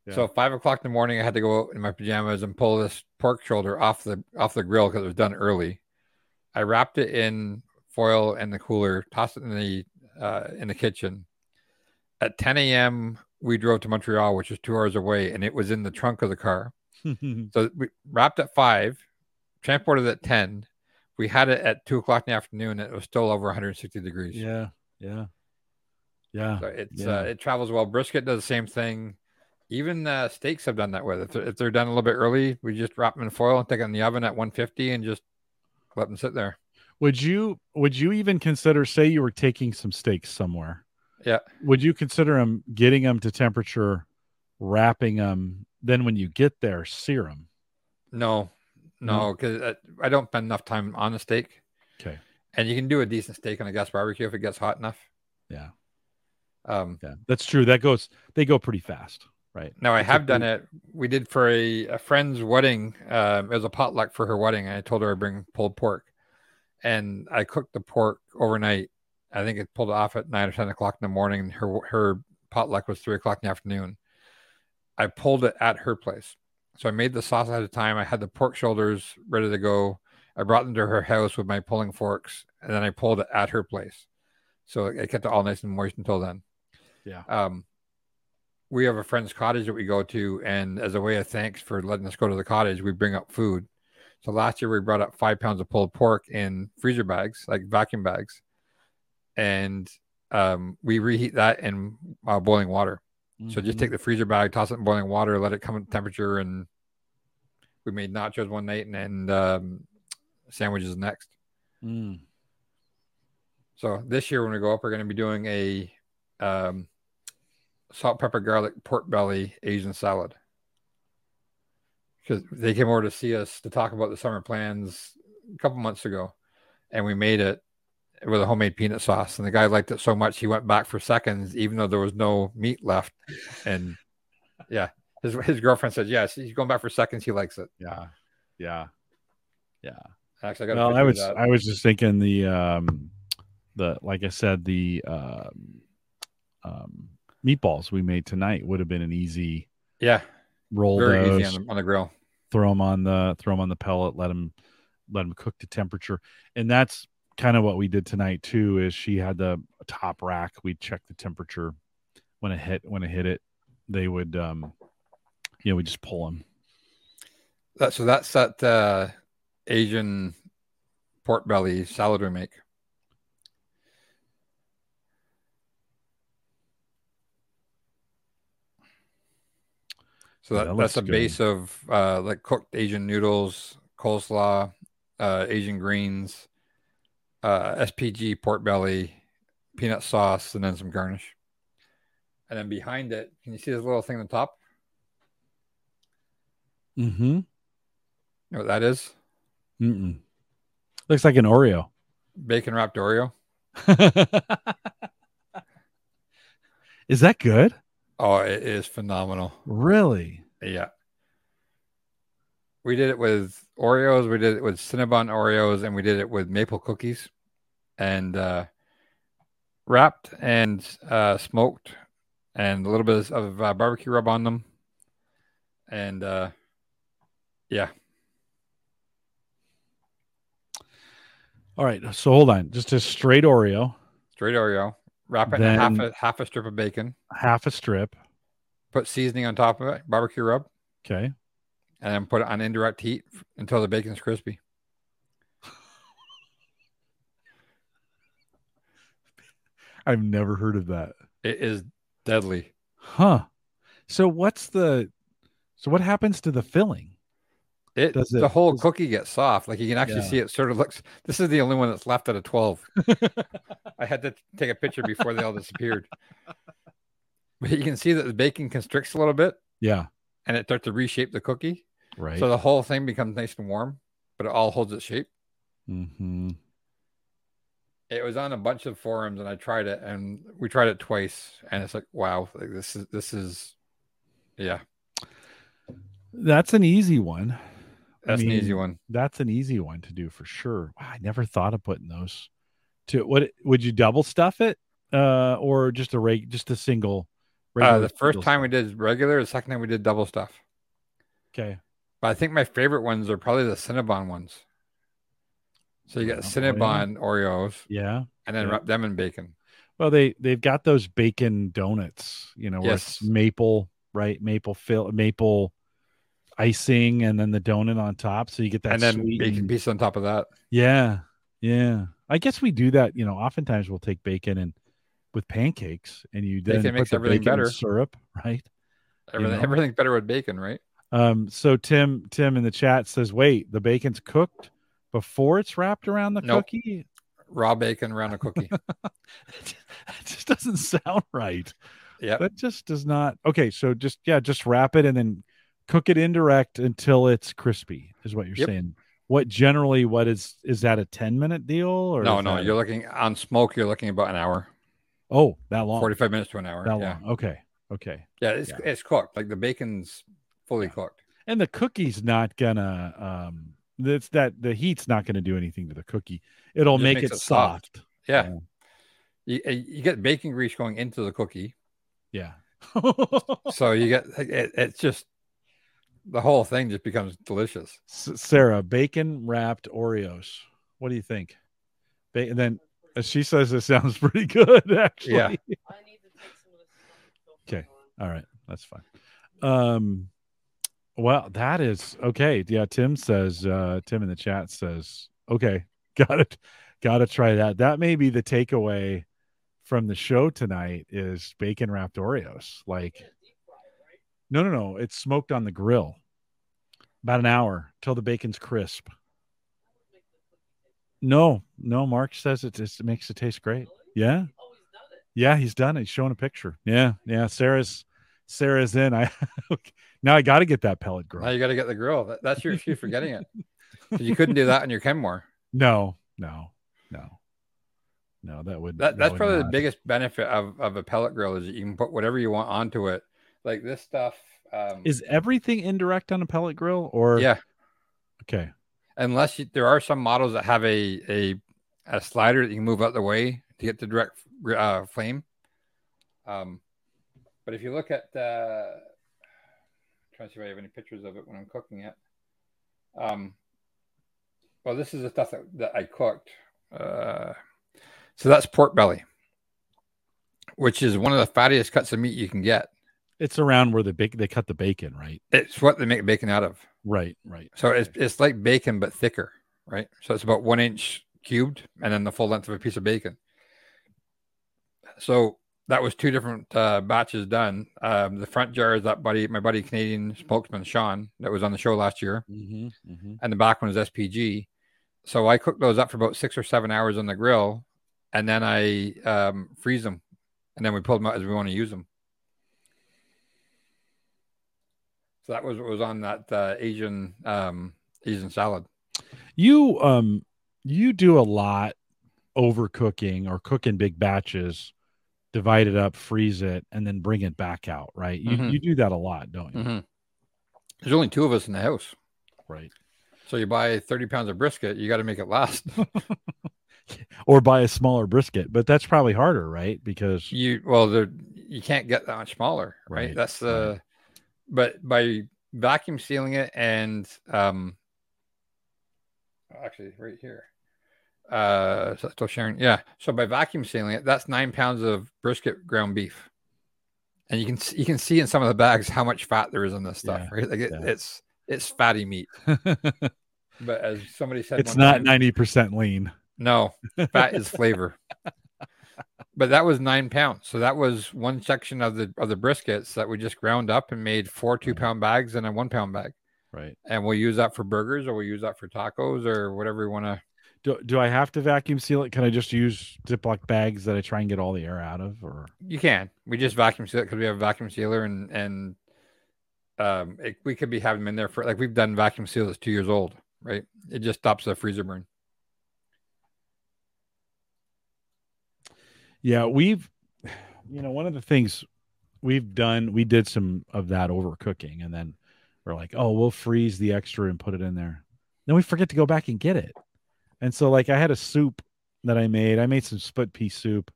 Yeah. So five o'clock in the morning, I had to go out in my pajamas and pull this pork shoulder off the off the grill because it was done early. I wrapped it in foil in the cooler, tossed it in the uh, in the kitchen. At 10 a.m., we drove to Montreal, which is two hours away, and it was in the trunk of the car. [laughs] So we wrapped at five, transported at 10. We had it at two o'clock in the afternoon, and it was still over 160 degrees. yeah yeah yeah So it's Yeah. uh, it travels well. Brisket does the same thing. Even uh, steaks have done that with. If they're, if they're done a little bit early, we just wrap them in foil and take it in the oven at 150 and just let them sit there. would you would you even consider say you were taking some steaks somewhere Yeah. would you consider them getting them to temperature wrapping them then when you get there sear them No, no, because I don't spend enough time on the steak. okay And you can do a decent steak on a gas barbecue if it gets hot enough. yeah Um, yeah that's true that goes they go pretty fast right now I It's have done it. We did for a, a friend's wedding. Um, it was a potluck for her wedding. And I told her I'd bring pulled pork, and I cooked the pork overnight. I think it pulled off at nine or ten o'clock in the morning. Her her potluck was three o'clock in the afternoon. I pulled it at her place, so I made the sauce ahead of time. I had the pork shoulders ready to go. I brought them to her house with my pulling forks, and then I pulled it at her place. So it kept it all nice and moist until then. yeah Um, we have a friend's cottage that we go to, and as a way of thanks for letting us go to the cottage, we bring up food. So last year we brought up five pounds of pulled pork in freezer bags, like vacuum bags, and um, we reheat that in uh, boiling water. So just take the freezer bag, toss it in boiling water, let it come to temperature, and we made nachos one night and, and um, sandwiches next. Mm. So this year when we go up, we're going to be doing a um, salt, pepper, garlic, pork belly Asian salad. Because they came over to see us to talk about the summer plans a couple months ago, and we made it with a homemade peanut sauce. And the guy liked it so much he went back for seconds, even though there was no meat left. And yeah, his his girlfriend said yes, he's going back for seconds. He likes it. yeah yeah yeah Actually, I got. a well, picture I was that. I was just thinking the um the like I said the um, um meatballs we made tonight would have been an easy yeah, roll very those, easy on the, on the grill. throw them on the throw them on the pellet, let them let them cook to temperature, and that's kind of what we did tonight too is she had the top rack. We checked the temperature when it hit when it hit it. They would, um, you know, we just pull them. That, so that's that uh, Asian pork belly salad we make. So that, yeah, that that's a base of uh, like cooked Asian noodles, coleslaw, uh, Asian greens, uh, SPG pork belly, peanut sauce, and then some garnish. And then behind it, can you see this little thing on the top? Mm-hmm. You know what that is? Mm-mm. Looks like an Oreo. Bacon wrapped Oreo. [laughs] Is that good? Oh, it is phenomenal. Really? Yeah. We did it with Oreos, we did it with Cinnabon Oreos, and we did it with maple cookies and uh, wrapped and uh, smoked and a little bit of uh, barbecue rub on them. And uh, yeah, All right. So hold on. Just a straight Oreo, straight Oreo. Wrap it in half a half a strip of bacon. half a strip. Put seasoning on top of it, barbecue rub, Okay. And then put it on indirect heat until the bacon's crispy. [laughs] I've never heard of that. It is deadly. Huh. So what's the so what happens to the filling? It Does the whole does- cookie gets soft. Like you can actually Yeah. see it sort of looks. This is the only one that's left out of twelve. [laughs] I had to take a picture before they all disappeared. But you can see that the bacon constricts a little bit, Yeah. and it starts to reshape the cookie. Right. So the whole thing becomes nice and warm, but it all holds its shape. mm-hmm. It was on a bunch of forums, and I tried it, and we tried it twice, and it's like, wow, like this is this is, yeah, That's an easy one. that's an easy one. That's an easy one to do for sure. Wow, I never thought of putting those to what would you double stuff it? Uh or just a reg just a single Uh, the first time we did regular, the second time we did double stuff. stuff? Okay. But I think my favorite ones are probably the Cinnabon ones. So you get Oh, yeah. Cinnabon Oreos Yeah. and then Yeah. wrap them in bacon. Well, they they've got those bacon donuts, you know, it's maple, right? Maple fill, maple icing, and then the donut on top, so you get that and then bacon and- piece on top of that. Yeah, yeah. I guess we do that. You know, oftentimes we'll take bacon and with pancakes, and you then Bacon makes the everything better. syrup, [laughs] right? Everything, know? everything's better with bacon, right? Um. So Tim, Tim in the chat says, "Wait, the bacon's cooked before it's wrapped around the Nope. cookie." Raw bacon around a cookie. [laughs] that just doesn't sound right. yeah. That just does not. Okay, so just yeah, just wrap it and then cook it indirect until it's crispy. Is what you're Yep. saying. What generally? What is is that a ten minute deal or No, no, that- you're looking on smoke. You're looking about an hour, oh that long 45 minutes to an hour. that yeah. long. Okay, okay. Yeah. It's, Yeah. it's cooked. Like the bacon's fully Yeah. cooked. And the cookie's not gonna um. That's that the heat's not gonna do anything to the cookie. It'll Just make it it soft. soft. Yeah. You, uh, you get bacon grease going into the cookie. Yeah. [laughs] So you get, it, it's just, the whole thing just becomes delicious. S- Sarah, bacon wrapped Oreos. What do you think? Ba- and then uh, she says it sounds [laughs] pretty good, actually. Yeah. I need to take some of this. Okay. All right, that's fine. Um, well, that is okay. Yeah, Tim says. Uh, Tim in the chat says, "Okay, got it, got to try that." That may be the takeaway from the show tonight: is bacon wrapped Oreos. Like, no, no, no, it's smoked on the grill, about an hour till the bacon's crisp. No, no, Mark says it just makes it taste great. Yeah. Oh, he's done it. Yeah, he's done it. He's showing a picture. Yeah, yeah. Sarah's Sarah's in. I [laughs] now I got to get that pellet grill. Now you got to get the grill. That, that's your excuse for getting it. [laughs] you couldn't do that in your Kenmore. No, no, no, no. That would That, that's would probably the biggest benefit of, of a pellet grill is that you can put whatever you want onto it. Like this stuff. Um, Is everything indirect on a pellet grill or yeah, Okay, unless you, there are some models that have a, a a slider that you can move out the way to get the direct uh, flame. Um, but if you look at, uh, trying to see if I have any pictures of it when I'm cooking it. Um, well, this is the stuff that, that I cooked. Uh, so that's pork belly, which is one of the fattiest cuts of meat you can get. it's around where the they cut the bacon, right? It's what they make bacon out of. Right, right. So it's it's like bacon but thicker, right? So it's about one inch cubed, and then the full length of a piece of bacon. So that was two different uh, batches done. Um, the front jar is that buddy, my buddy Canadian spokesman Sean, that was on the show last year, Mm-hmm, mm-hmm. and the back one is SPG. So I cook those up for about six or seven hours on the grill, and then I um, freeze them, and then we pull them out as we want to use them. So that was what was on that uh, Asian um, Asian salad. You um you do a lot overcooking or cook in big batches, divide it up, freeze it, and then bring it back out, right? You Mhm. you do that a lot, don't you? Mm-hmm. There's only two of us in the house, Right. so you buy 30 pounds of brisket, you got to make it last. [laughs] [laughs] Or buy a smaller brisket, but that's probably harder, right? Because you well, there you can't get that much smaller, right? Right, That's the, but by vacuum sealing it and um, actually right here, uh, so still sharing, yeah. So by vacuum sealing it, that's nine pounds of brisket ground beef, and you can you can see in some of the bags how much fat there is in this stuff, Yeah, right? Like it, yeah. it's it's fatty meat, [laughs] but as somebody said, it's not ninety percent lean. no, fat is [laughs] flavor. But that was nine pounds. So that was one section of the of the briskets that we just ground up and made four two pound bags and a one pound bag. Right. And we'll use that for burgers or we'll use that for tacos or whatever we want to. Do, do I have to vacuum seal it? Can I just use Ziploc bags that I try and get all the air out of? Or You can. We just vacuum seal it because we have a vacuum sealer and and um it, we could be having them in there for like we've done vacuum seal that's two years old, right? It just stops the freezer burn. Yeah, we've, you know, one of the things we've done, we did some of that overcooking, and then we're like, oh, we'll freeze the extra and put it in there. Then we forget to go back and get it. And so, like, I had a soup that I made. I made some split pea soup.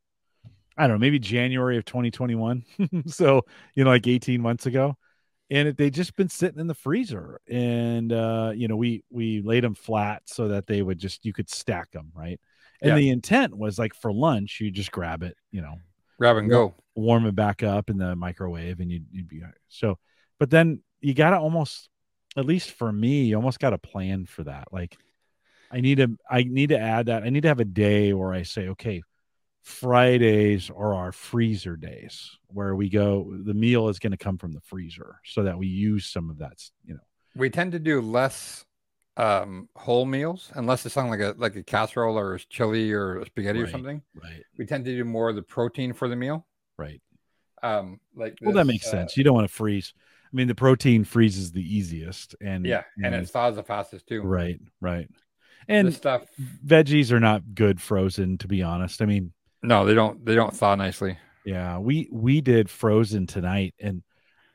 I don't know, maybe January of 2021. [laughs] so, you know, like 18 months ago. And it, they just been sitting in the freezer. And, uh, you know, we, we laid them flat so that they would just, you could stack them. Right. And Yeah. the intent was like for lunch, you just grab it, you know, Grab and go. warm it back up in the microwave and you'd, you'd be so but then you gotta almost at least for me you almost gotta plan for that like i need to i need to add that. I need to have a day where i say okay fridays are our freezer days where we go the meal is going to come from the freezer so that we use some of that you know. We tend to do less um whole meals unless it's something like a like a casserole or a chili or a spaghetti or something. right. We tend to do more of the protein for the meal. Right. Um like well that makes uh, sense you don't want to freeze. I mean the protein freezes the easiest and yeah and and- it thaws the fastest too. Right right and this stuff. veggies are not good frozen to be honest. I mean no they don't they don't thaw nicely. Yeah we we did frozen tonight and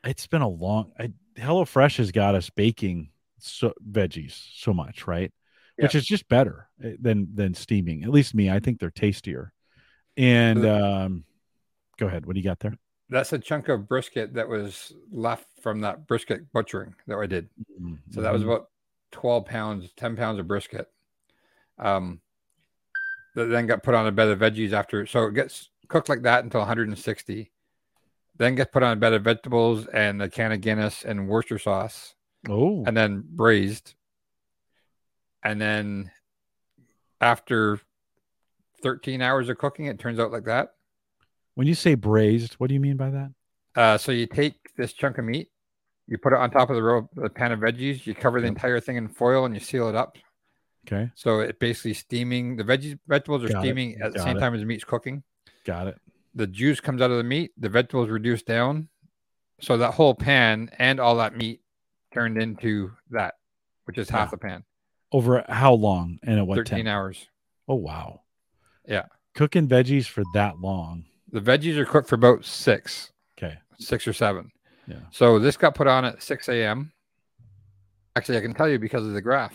it's been a long I, HelloFresh has got us baking so veggies so much right? Which is just better eh, than than steaming. At least me i think they're tastier. And um go ahead what do you got there? That's a chunk of brisket that was left from that brisket butchering that i did. So that was Mhm. about 12 pounds 10 pounds of brisket um that then got put on a bed of veggies after so it gets cooked like that until 160 then gets put on a bed of vegetables and a can of guinness and worcester sauce. Oh. And then braised. And then after 13 hours of cooking it turns out like that. When you say braised what do you mean by that? Uh, so you take this chunk of meat you put it on top of the, row, the pan of veggies you cover the entire thing in foil and you seal it up okay So it basically steaming the veggies vegetables are Got it. steaming at the Got same it. time as the meat's cooking. got it The juice comes out of the meat, the vegetables reduced down. So that whole pan and all that meat turned into that, which is half the pan. over how long and at what 13 temp? hours. oh wow Yeah. cooking veggies for that long The veggies are cooked for about six, okay six or seven. Yeah. So this got put on at 6 a.m. Actually, I can tell you because of the graph.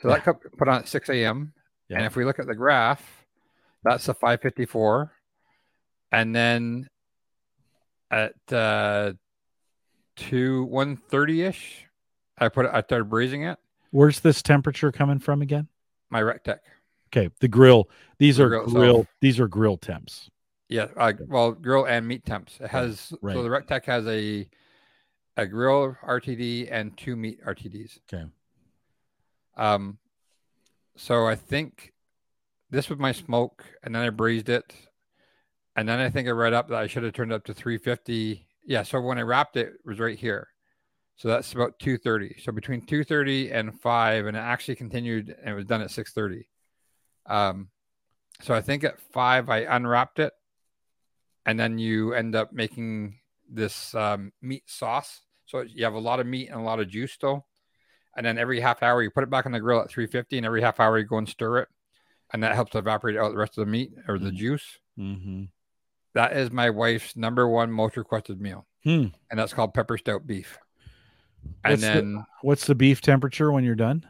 So that got put on at 6 a.m. Yeah. And if we look at the graph, that's a 554. And then at uh, two 130-ish, I put it, I started braising it. where's this temperature coming from again My Rectec. Okay, the grill. These The are grill grill. These are grill temps. Yeah, uh, well, grill and meat temps. It has right. so the Rectec has a a grill RTD and two meat RTDs. Okay. Um, so I think this was my smoke, and then I braised it, and then I think I read up that I should have turned up to 350. Yeah, so when I wrapped it, it was right here. So that's about 2:30. So between 2:30 and 5 and it actually continued and it was done at 6:30. Um so I think at 5 I unwrapped it and then you end up making this um, meat sauce. So you have a lot of meat and a lot of juice still. And then every half hour you put it back on the grill at 350 and every half hour you go and stir it and that helps evaporate out the rest of the meat or the Mhm. juice. Mm-hmm. That is my wife's number one most requested meal, Hmm. and that's called pepper stout beef. And What's the- then What's the beef temperature when you're done?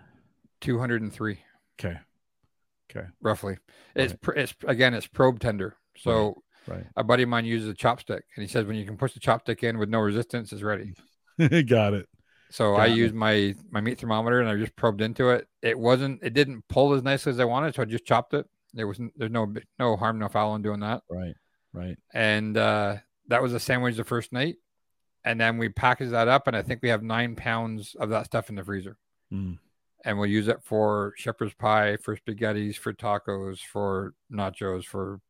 203 Okay. Okay. Roughly. It's Right. it's again it's probe tender. So Right. a buddy of mine uses a chopstick, and he says when you can push the chopstick in with no resistance, it's ready. [laughs] Got it. So I it. used my my meat thermometer and I just probed into it. It wasn't it didn't pull as nicely as I wanted, so I just chopped it. There was there's no no harm no foul in doing that. Right. Right. and uh, that was a sandwich the first night. And then we packaged that up, and I think we have nine pounds of that stuff in the freezer, Mm. and we'll use it for shepherd's pie, for spaghettis, for tacos, for nachos, for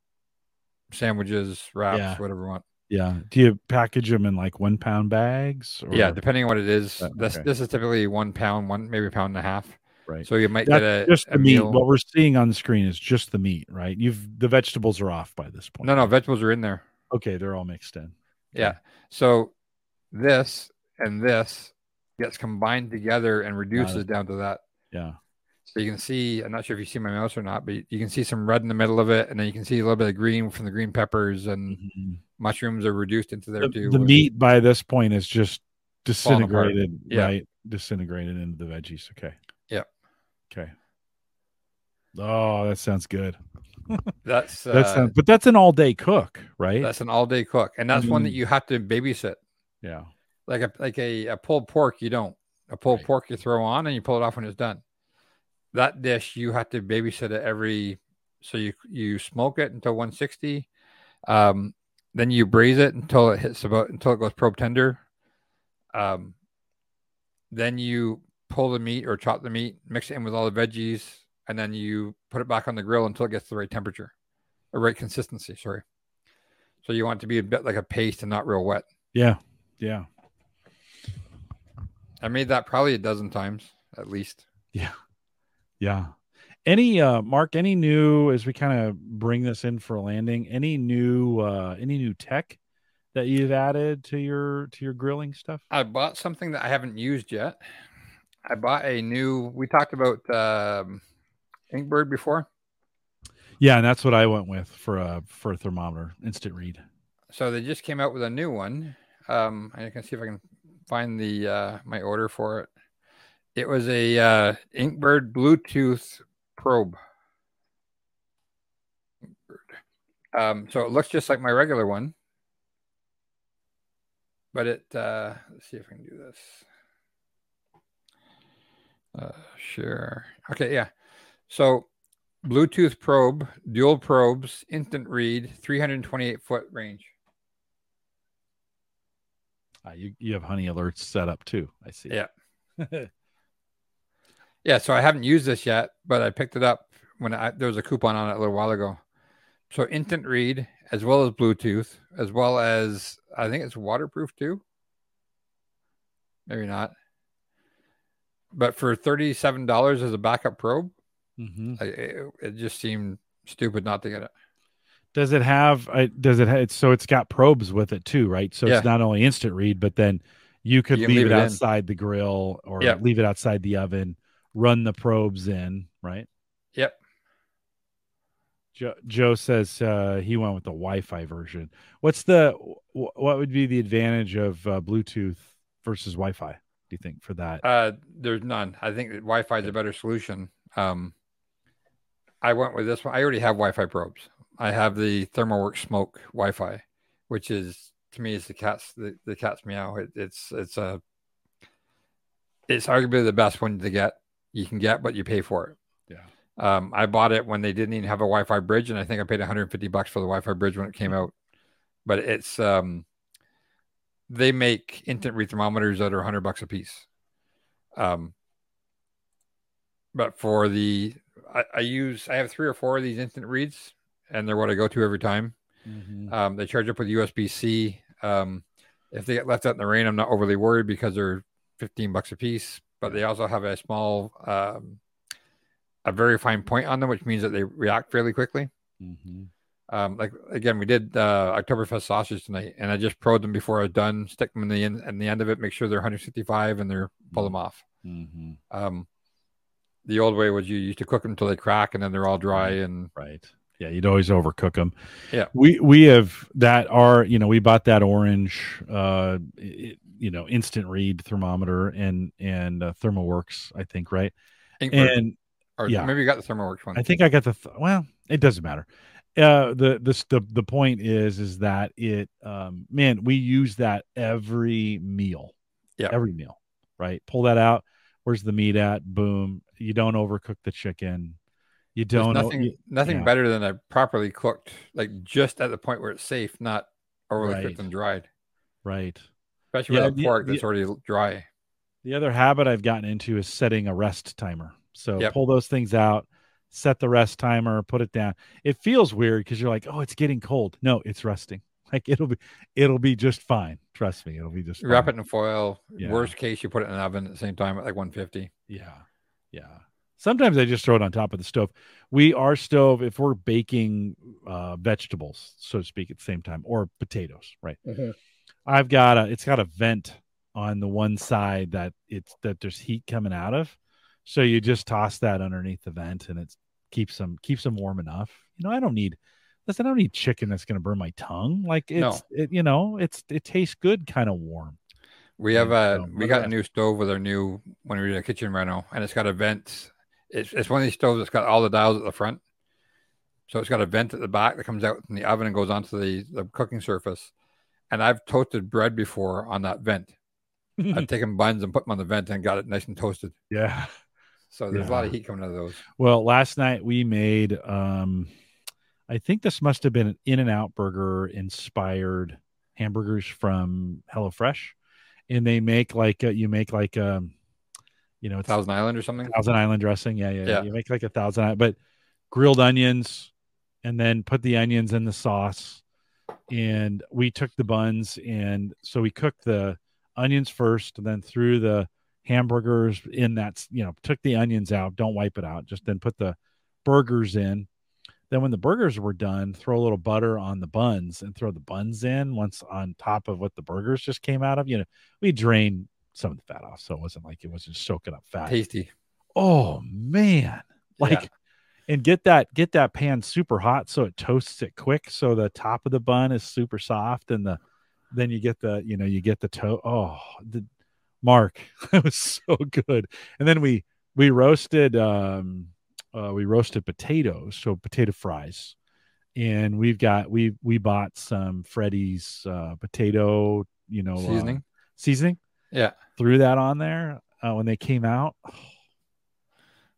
sandwiches, wraps, Yeah. whatever we want. Yeah. Do you package them in like one pound bags? Or? Yeah, depending on what it is. Uh, This okay. this is typically one pound, one maybe a pound and a half. Right. So you might That's get a just a the meat. meal. What we're seeing on the screen is just the meat, right? You've the vegetables are off by this point. No, no, vegetables are in there. Okay, they're all mixed in. Yeah. So this and this gets combined together and reduces down to that. Yeah. So you can see, I'm not sure if you see my mouse or not, but you can see some red in the middle of it, and then you can see a little bit of green from the green peppers, and Mhm. mushrooms are reduced into there The, too. the meat by this point is just disintegrated, Yeah. right? Disintegrated into the veggies. Okay. Yep. Okay. Oh, that sounds good. [laughs] That's uh, That sounds, but that's an all day cook, right? that's an all day cook, and that's one that Mm. you have to babysit. yeah. Like a like a, a pulled pork, you don't. A pulled Right. pork you throw on and you pull it off when it's done. That dish you have to babysit it every. So you you smoke it until 160, um, then you braise it until it hits about until it goes probe tender. Um, then you pull the meat or chop the meat, mix it in with all the veggies, and then you put it back on the grill until it gets the right temperature, the right consistency. Sorry. So you want it to be a bit like a paste and not real wet. Yeah. Yeah. I made that probably a dozen times at least. Yeah. Any uh Mark, any new as we kind of bring this in for a landing, any new uh any new tech that you've added to your to your grilling stuff? I bought something that I haven't used yet. I bought a new. We talked about um, Inkbird before, Yeah, and that's what I went with for a for a thermometer, instant read. so they just came out with a new one. Um, I can see if I can find the uh, my order for it. It was a uh, Inkbird Bluetooth probe. Um, so it looks just like my regular one, but it. Uh, let's see if I can do this. Uh, sure. Okay. Yeah. So Bluetooth probe, dual probes, instant read, 328 foot range. Uh, you you have honey alerts set up too. I see. Yeah. [laughs] Yeah. So I haven't used this yet, but I picked it up when I, there was a coupon on it a little while ago. So instant read, as well as Bluetooth, as well as I think it's waterproof too. Maybe not. But for $37 as a backup probe, hmm I, it, it just seemed stupid not to get it. Does it have? Does it? Ha- so it's got probes with it too, right? So Yeah. it's not only instant read, but then you could You leave, leave it, in. outside the grill or Yep. leave it outside the oven, run the probes in, right? Yep. Joe, Joe says uh, he went with the Wi-Fi version. What's the what would be the advantage of uh, Bluetooth versus Wi-Fi? Do you think for that? Uh, there's none. I think that Wi-Fi is a better solution. Um, I went with this one. I already have Wi-Fi probes. I have the ThermoWorks Smoke Wi-Fi, which is to me is the cat's the, the cat's meow. It, it's it's a it's arguably the best one to get you can get, but you pay for it. Yeah. Um, I bought it when they didn't even have a Wi-Fi bridge, and I think I paid 150 bucks for the Wi-Fi bridge when it came out. But it's um, they make instant read thermometers that are 100 bucks a piece. Um, but for the I, I use I have three or four of these instant reads, and they're what I go to every time. Mhm. Um, they charge up with USB C. Um, if they get left out in the rain, I'm not overly worried because they're 15 bucks a piece. But they also have a small, um, a very fine point on them, which means that they react fairly quickly. Mhm. Um, like again, we did uh, Oktoberfest sausage tonight, and I just probed them before I was done. Stick them in the end, and the end of it, make sure they're 165, and they're pull them off. Mhm. Um, the old way was you used to cook them until they crack, and then they're all dry. And Right. Yeah, you'd always overcook them. Yeah. We we have that are you know we bought that orange uh it, you know instant read thermometer and and uh, ThermoWorks I think right Inkbird, and or yeah. maybe you got the ThermoWorks one. I think I got the th- well it doesn't matter. Uh, the this the the point is is that it um man we use that every meal Yeah. every meal right pull that out where's the meat at boom you don't overcook the chicken you don't o- nothing, you- nothing yeah. better than a properly cooked, like just at the point where it's safe, not overly Right. cooked and dried. right Especially Yeah, with a the- pork the- that's already dry. The other habit I've gotten into is setting a rest timer. So Yep. pull those things out, set the rest timer, put it down. It feels weird because you're like, oh, it's getting cold. No, it's resting. [laughs] Like it'll be, it'll be just fine. Trust me, it'll be just Wrap fine. it in foil. Yeah. Worst case, you put it in an oven at the same time at like 150. Yeah, yeah. Sometimes I just throw it on top of the stove. We our stove if we're baking uh, vegetables, so to speak, at the same time, or potatoes, right? I've got a it's got a vent on the one side that it's that there's heat coming out of. So you just toss that underneath the vent and it keeps them keeps them warm enough. You know, I don't need listen, I don't need chicken that's gonna burn my tongue. Like it's No. it, you know, it's it tastes good kind of warm. We have a so we got a new stove with our new when we did a kitchen reno, and it's got a vent. It's it's one of these stoves that's got all the dials at the front, so it's got a vent at the back that comes out from the oven and goes onto the the cooking surface. And I've toasted bread before on that vent. I've [laughs] taken buns and put them on the vent and got it nice and toasted. yeah. So there's a lot of heat coming out of those. Well, last night we made um I think this must have been an In-N-Out burger inspired hamburgers from HelloFresh. And they make like a, you make like um you know it's Thousand Island or something. Thousand Island dressing. Yeah, yeah, yeah. Yeah. You make like a thousand Island, but grilled onions and then put the onions in the sauce. And we took the buns and so we cooked the onions first and then threw the hamburgers in that, you know, took the onions out, don't wipe it out, just then put the burgers in. Then when the burgers were done, throw a little butter on the buns and throw the buns in once on top of what the burgers just came out of. You know, we drained some of the fat off, so it wasn't like it was just soaking up fat Tasty. oh man like Yeah. And get that get that pan super hot so it toasts it quick so the top of the bun is super soft and the then you get the you know you get the toe oh the mark [laughs] that was so good and then we we roasted um uh, we roasted potatoes so potato fries and we've got we we bought some freddy's uh potato you know uh, Seasoning. seasoning Yeah. threw that on there uh, when they came out.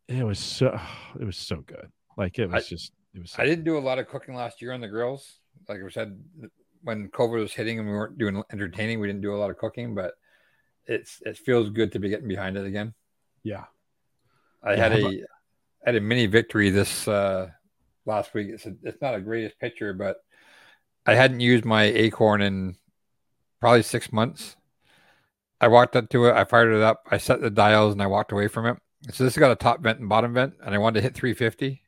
It was so [sighs] it was so good. Like it was I- just it was. So I didn't do a lot of cooking last year on the grills. Like I said, when COVID was hitting and we weren't doing entertaining, we didn't do a lot of cooking, but it's it feels good to be getting behind it again. yeah. I Yeah, had a about- had a mini victory this uh last week. It's a, it's not a greatest picture, but I hadn't used my Akorn in probably six months. I walked up to it, I fired it up, I set the dials, and I walked away from it. So this has got a top vent and bottom vent, and I wanted to hit 350.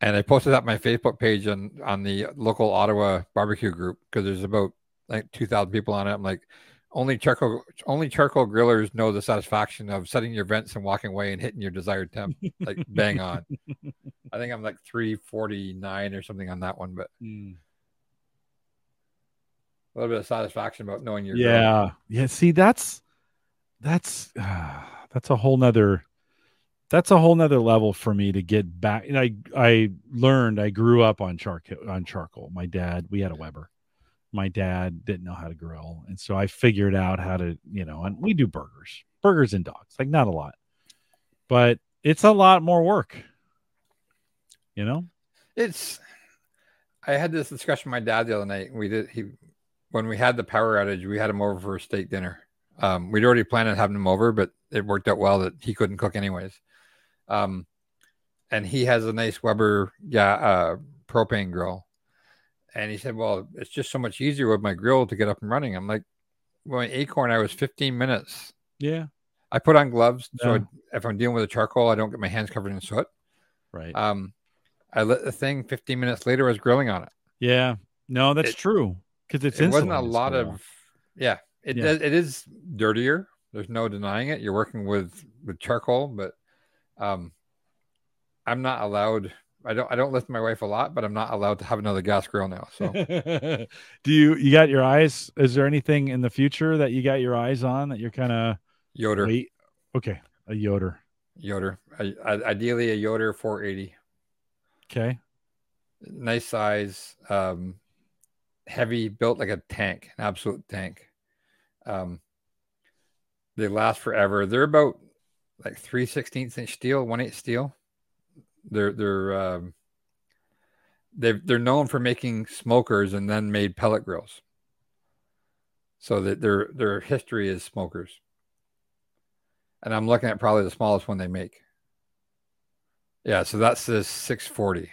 And I posted that on my Facebook page on on the local Ottawa barbecue group because there's about like 2,000 people on it. I'm like, only charcoal only charcoal grillers know the satisfaction of setting your vents and walking away and hitting your desired temp like [laughs] bang on. I think I'm like 349 or something on that one, but Mm. a little bit of satisfaction about knowing your grill. Yeah. Yeah. See, that's that's that's a whole nother that's a whole nother level for me to get back. And I I learned I grew up on charcoal on charcoal. My dad, we had a Weber. My dad didn't know how to grill. And so I figured out how to, you know, and we do burgers, burgers and dogs, like not a lot, but it's a lot more work. You know? It's. I had this discussion with my dad the other night. We did he when we had the power outage. We had him over for a steak dinner. Um, we'd already planned on having him over, but it worked out well that he couldn't cook anyways. Um, and he has a nice Weber yeah uh, propane grill, And he said, Well, it's just so much easier with my grill to get up and running. I'm like, Well, in Akorn, I was 15 minutes. Yeah. I put on gloves. So if I'm dealing with a charcoal, I don't get my hands covered in soot. Right. Um, I lit the thing 15 minutes later, I was grilling on it. yeah. No, that's it- true. Because it's it wasn't a lot of, yeah, it, Yeah. does- it is dirtier. There's no denying it. You're working with, with charcoal, but, um, I'm not allowed. I don't, I don't lift my wife a lot, but I'm not allowed to have another gas grill now. So [laughs] Do you you got your eyes? Is there anything in the future that you got your eyes on that you're kind of Yoder, wait? Okay, a Yoder. Yoder, I, I, ideally a Yoder 480. Okay. nice size, um, heavy, built like a tank, an absolute tank. Um, they last forever. They're about like three sixteenths inch steel, one eight steel. They're they're um, they they're known for making smokers and then made pellet grills. So that their their history is smokers. And I'm looking at probably the smallest one they make. Yeah, so that's the 640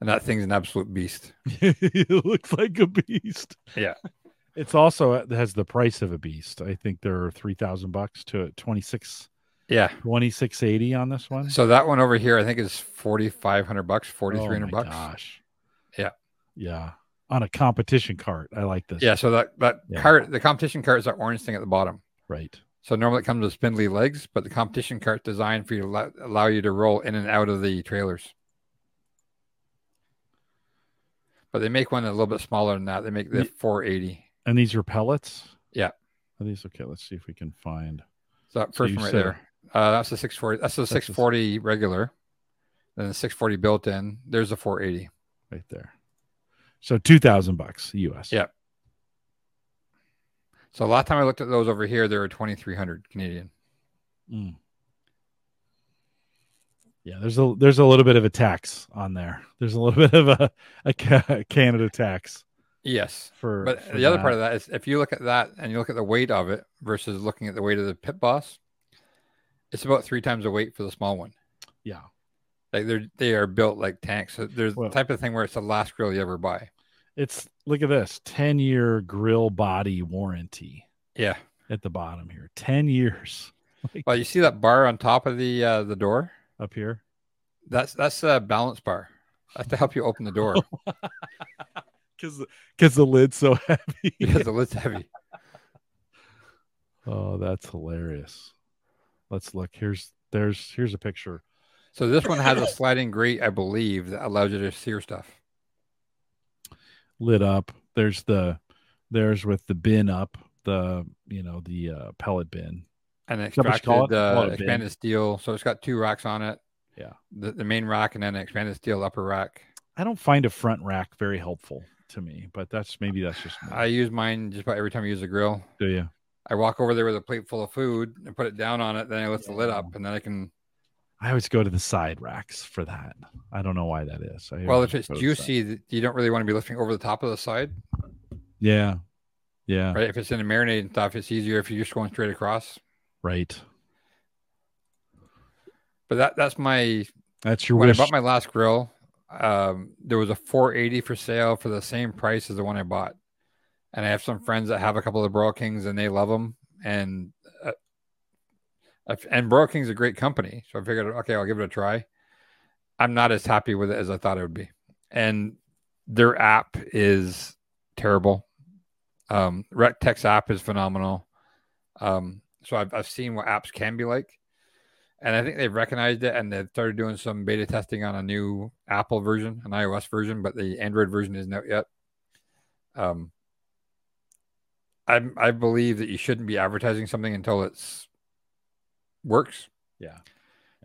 and that thing's an absolute beast. [laughs] it looks like a beast. Yeah. It's also it has the price of a beast. I think there are three thousand bucks to 26 Yeah. 2680 on this one. So that one over here, I think is forty five hundred bucks, forty three Oh hundred my bucks. Gosh. Yeah. Yeah. On a competition cart. I like this. Yeah. So that that Yeah. cart, the competition cart is that orange thing at the bottom. Right. So normally it comes with spindly legs, but the competition cart's designed for you to allow you to roll in and out of the trailers. But they make one a little bit smaller than that. They make the Ye- 480. And these are pellets? Yeah. Are these okay? Let's see if we can find. So that first you one right there. Uh, that's the 640. That's the That's the- 640 regular. Then the 640 built in. There's the 480. right there. So 2000 bucks US. Yeah. So the last time I looked at those over here, they were 2300 Canadian. Mm. Yeah, there's a there's a little bit of a tax on there. There's a little [laughs] bit of a, a Canada tax Yes. for. But for the other part of that is if you look at that and you look at the weight of it versus looking at the weight of the pit boss, it's about three times the weight for the small one. yeah, Like they're they are built like tanks. So there's Well- the type of thing where it's the last grill you ever buy. it's look at this 10 year grill body warranty Yeah. at the bottom here. 10 years [laughs] like, Well, you see that bar on top of the uh, the door? Up here. That's that's a balance bar. That's to help you open the door [laughs] Because because the lid's so [laughs] heavy. [laughs] because the lid's heavy. oh, that's hilarious. Let's look. Here's there's here's a picture. So this one has a sliding grate, I believe, that allows you to sear stuff. lit up. There's the there's with the bin up, the you know the uh, pellet bin. And extracted uh, expanded steel. So it's got two racks on it. Yeah. The, the main rack and then an expanded steel upper rack. I don't find a front rack very helpful to me, but that's maybe that's just me. I use mine just about every time I use a grill. do you? I walk over there with a plate full of food and put it down on it. Then I lift the lid up and then I can. I always go to the side racks for that. I don't know why that is. I Well, if it's go to the side. juicy, you don't really want to be lifting over the top of the side, yeah, yeah, right. right? If it's in a marinade and stuff, it's easier if you're just going straight across. But that that's my That's your when wish. I bought my last grill, um, there was a 480 for sale for the same price as the one I bought. And I have some friends that have a couple of Broil Kings and they love them. And uh, if- and Broil King's a great company, so I figured, okay, I'll give it a try. I'm not as happy with it as I thought it would be, and their app is terrible. Um, Rectec's app is phenomenal. Um, so I've I've seen what apps can be like and I think they've recognized it and they've started doing some beta testing on a new Apple version, an iOS version, but the Android version isn't out yet. Um, I I believe that you shouldn't be advertising something until it's works. yeah,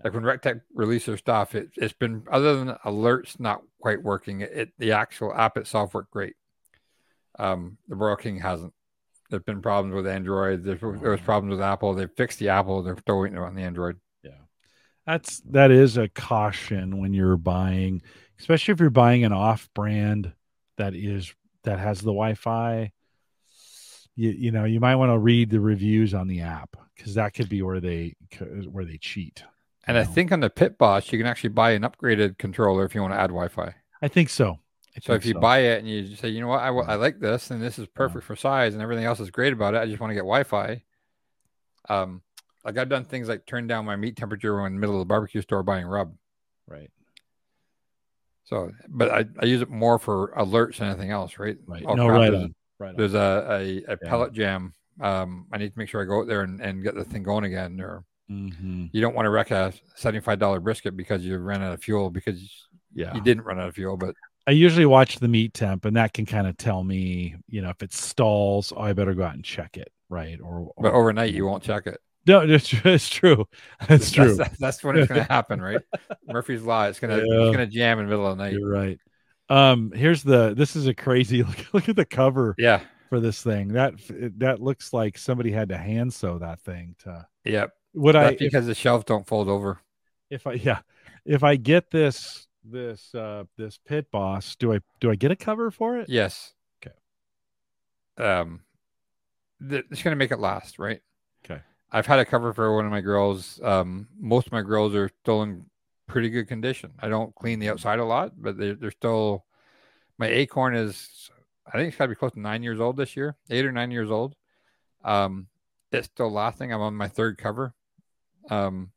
Like when Rectec released their stuff, it, it's been other than alerts not quite working. It, it the actual app itself worked great. Um, the Broil King hasn't. There's been problems with Android. There's, there was mm-hmm. problems with Apple. They fixed the Apple. They're still waiting on the Android. yeah. That's that is a caution when you're buying, especially if you're buying an off-brand that is that has the Wi-Fi. You you know you might want to read the reviews on the app because that could be where they where they cheat. And I think on the Pit Boss, you can actually buy an upgraded controller if you want to add Wi-Fi. I think so. So if you buy it and you say, you know what, I, I like this and this is perfect for size and everything else is great about it, I just want to get Wi-Fi. Um, like I've done things like turn down my meat temperature when in the middle of the barbecue store buying rub. right, So, but I, I use it more for alerts than anything else, right? right, Oh, no, right there's- on, right on. There's a, a, a Yeah. pellet jam. Um, I need to make sure I go out there and, and get the thing going again. Or hmm you don't want to wreck a $75 brisket because you ran out of fuel because Yeah, you didn't run out of fuel. But I usually watch the meat temp, and that can kind of tell me, you know, if it stalls, oh, I better go out and check it, right? Or, but overnight you won't check it. no, [laughs] it's, true- it's true. It's true. That's, that's when it's going [laughs] to happen, right? Murphy's law. It's going to Yeah. it's going to jam in the middle of the night. You're right. Um, here's the. This is a crazy. [laughs] Look, look at the cover Yeah. for this thing. That that looks like somebody had to hand sew that thing to. Yep. Would I That's if, because the shelves don't fold over. if I yeah if I get this this uh this pit boss do I do I get a cover for it? Yes. Okay. Um, th- it's to make it last, right? Okay. I've had a cover for one of my grills. Um, most of my grills are still in pretty good condition. I don't clean the outside a lot, but they're, they're still. My Akorn is, I think it's got to be close to nine years old this year, eight or nine years old. Um, it's still lasting. I'm on my third cover. Um,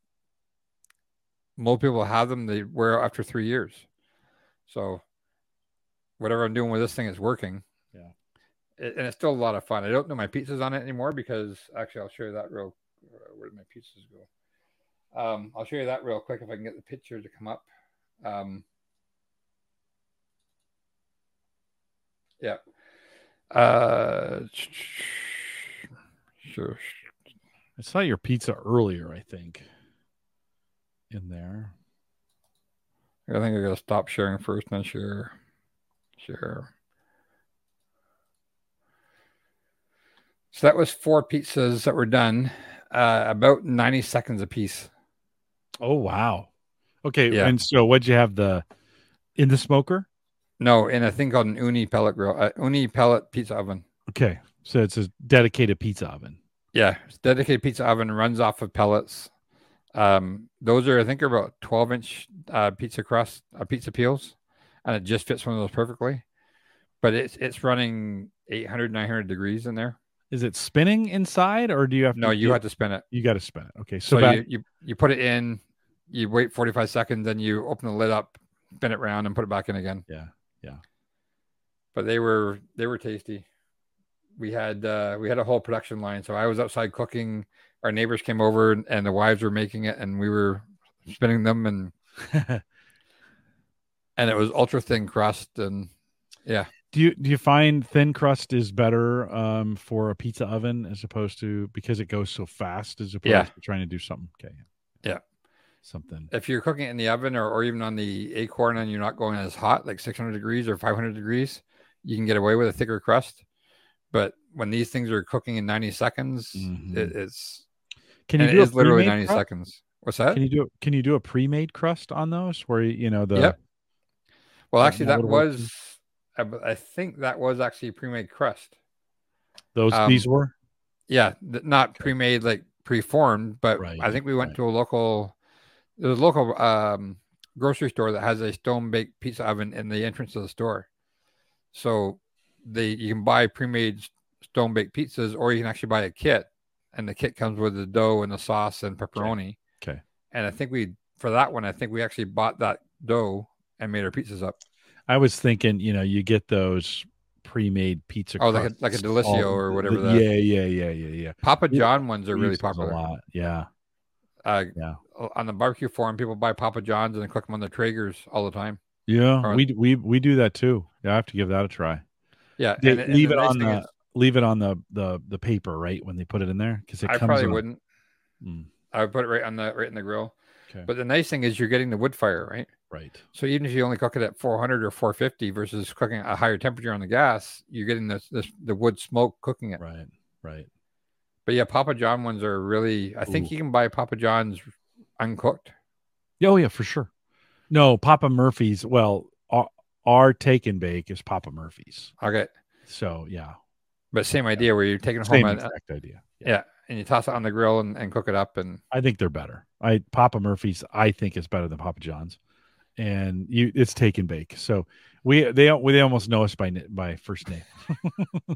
most people have them; they wear out after three years. So, whatever I'm doing with this thing is working. Yeah. It- and it's still a lot of fun. I don't know my pizzas on it anymore because actually, I'll show you that real. Where did my pizzas go? Um, I'll show you that real quick if I can get the picture to come up. Um, yeah. Uh, sure. I saw your pizza earlier. I think in there. I think I gotta stop sharing first and then share. Share. So that was four pizzas that were done, uh, about 90 seconds a piece. Oh wow. Okay, Yeah. and so what'd you have the in the smoker? No, in a thing called an Ooni pellet grill, uh, Ooni pellet pizza oven. Okay, so it's a dedicated pizza oven. Yeah, it's dedicated pizza oven runs off of pellets. Um, those are I think are about 12 inch uh, pizza crust, uh, pizza peels, and it just fits one of those perfectly. But it's it's running 800 900 degrees in there. Is it spinning inside, or do you have? No, to, you have to spin it. You got to spin it. Okay, so, So back, you, you you put it in, you wait 45 seconds, then you open the lid up, spin it around, and put it back in again. Yeah, yeah. But they were they were tasty. We had uh, we had a whole production line. So I was outside cooking. Our neighbors came over, and, and the wives were making it, and we were spinning them, and [laughs] and it was ultra thin crust, and yeah, do you do you find thin crust is better um, for a pizza oven as opposed to because it goes so fast as opposed Yeah. to trying to do something? Okay, Yeah. something. if you're cooking it in the oven or, or even on the Akorn and you're not going as hot, like 600 degrees or 500 degrees, you can get away with a thicker crust. But when these things are cooking in 90 seconds, Mhm. it, it's Can you and it do a is literally 90 crust? seconds. What's that? Can you do can you do a pre-made crust on those where you know the Yep. well, actually, that that would work was, I, think that was actually pre-made crust. those Um, these were Yeah, th- not pre-made like pre-formed, but Right, I think we went right. to a local, there's a local um, grocery store that has a stone baked pizza oven in the entrance of the store. So they you can buy pre-made stone baked pizzas, or you can actually buy a kit, and the kit comes with the dough and the sauce and pepperoni. Okay. And I think we for that one, I think we actually bought that dough and made our pizzas up. I was thinking, you know, you get those pre-made pizza. Oh, like a- like a Delissio all- or whatever the- that- yeah, yeah, yeah, yeah, yeah. Papa Yeah, John ones are really popular. A lot. Yeah, Uh, yeah, on the barbecue forum, people buy Papa John's and cook them on the Traegers all the time. yeah. Or- We we we do that too. Yeah, I have to give that a try. Yeah, They and- and leave the it nice on the is- leave it on the the the paper right when they put it in there because it I probably wouldn't. Mm, I would put it right on the right in the grill. Okay. But the nice thing is you're getting the wood fire, right? right. So even if you only cook it at 400 or 450 versus cooking a higher temperature on the gas, you're getting this, this the wood smoke cooking it. Right. Right. But yeah, Papa John ones are really. I think Ooh. you can buy Papa John's uncooked. Oh yeah, for sure. No, Papa Murphy's. Well, our, our take and bake is Papa Murphy's. Okay, So yeah, but same idea where you're taking same home. Uh, a, exact idea. yeah, and you toss it on the grill and, and cook it up. And I think they're better. I Papa Murphy's I think is better than Papa John's, and you it's take and bake. So we they they almost know us by by first name.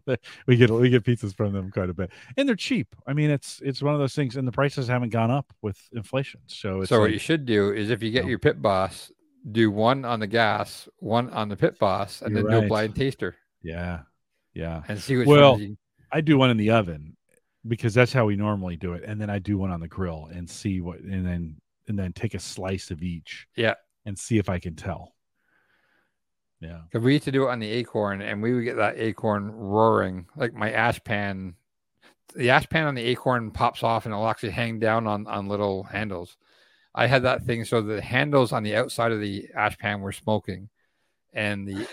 [laughs] we get we get pizzas from them quite a bit, and they're cheap. I mean, it's it's one of those things, and the prices haven't gone up with inflation. So it's so what like- you should do is if you get No. your pit boss, do one on the gas, one on the pit boss, and then do right. a blind taster yeah, yeah. and see which Well, you, I do one in the oven because that's how we normally do it, and then I do one on the grill and see what, and then and then take a slice of each. Yeah. and see if I can tell. Yeah, Because we used to do it on the Akorn, and we would get that Akorn roaring. Like my ash pan, the ash pan on the Akorn pops off, and it'll actually hang down on on little handles. I had that thing so the handles on the outside of the ash pan were smoking, and the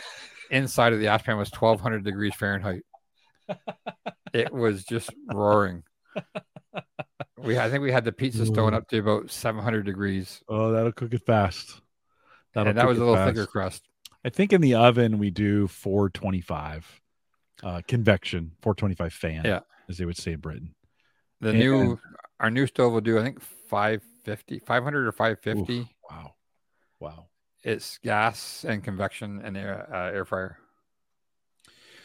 inside of the ash pan was twelve hundred degrees Fahrenheit. [laughs] It was just roaring. We, I think we had the pizza stone up to about seven hundred degrees, oh, that'll cook it fast. That'll and that was a little fast. thicker crust. I think in the oven we do 425 uh, convection, 425 fan, Yeah. as they would say in Britain. The And- new our new stove will do I think 550, 500 or 550. Oof, wow, wow. It's gas and convection and air uh, air fryer.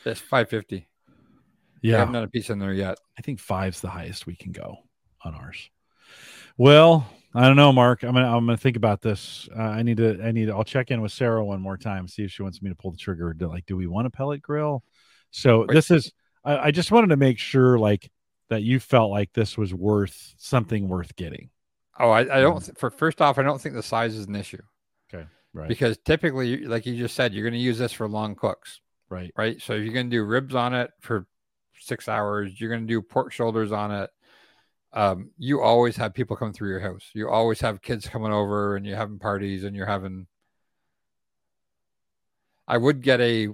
It's 550. Yeah, I haven't done a piece in there yet. I think five's the highest we can go on ours. Well, I don't know, Mark. I'm gonna I'm gonna think about this. Uh, I need to I need to, I'll check in with Sarah one more time, see if she wants me to pull the trigger. Do, like, do we want a pellet grill? So Wait. this is I, I just wanted to make sure like that you felt like this was worth something worth getting. Oh, I, I don't. th- For first off, I don't think the size is an issue Right. because typically, like you just said, you're going to use this for long cooks, right. right? So if you're going to do ribs on it for six hours, you're going to do pork shoulders on it. Um, you always have people come through your house. You always have kids coming over, and you're having parties, and you're having. I would get a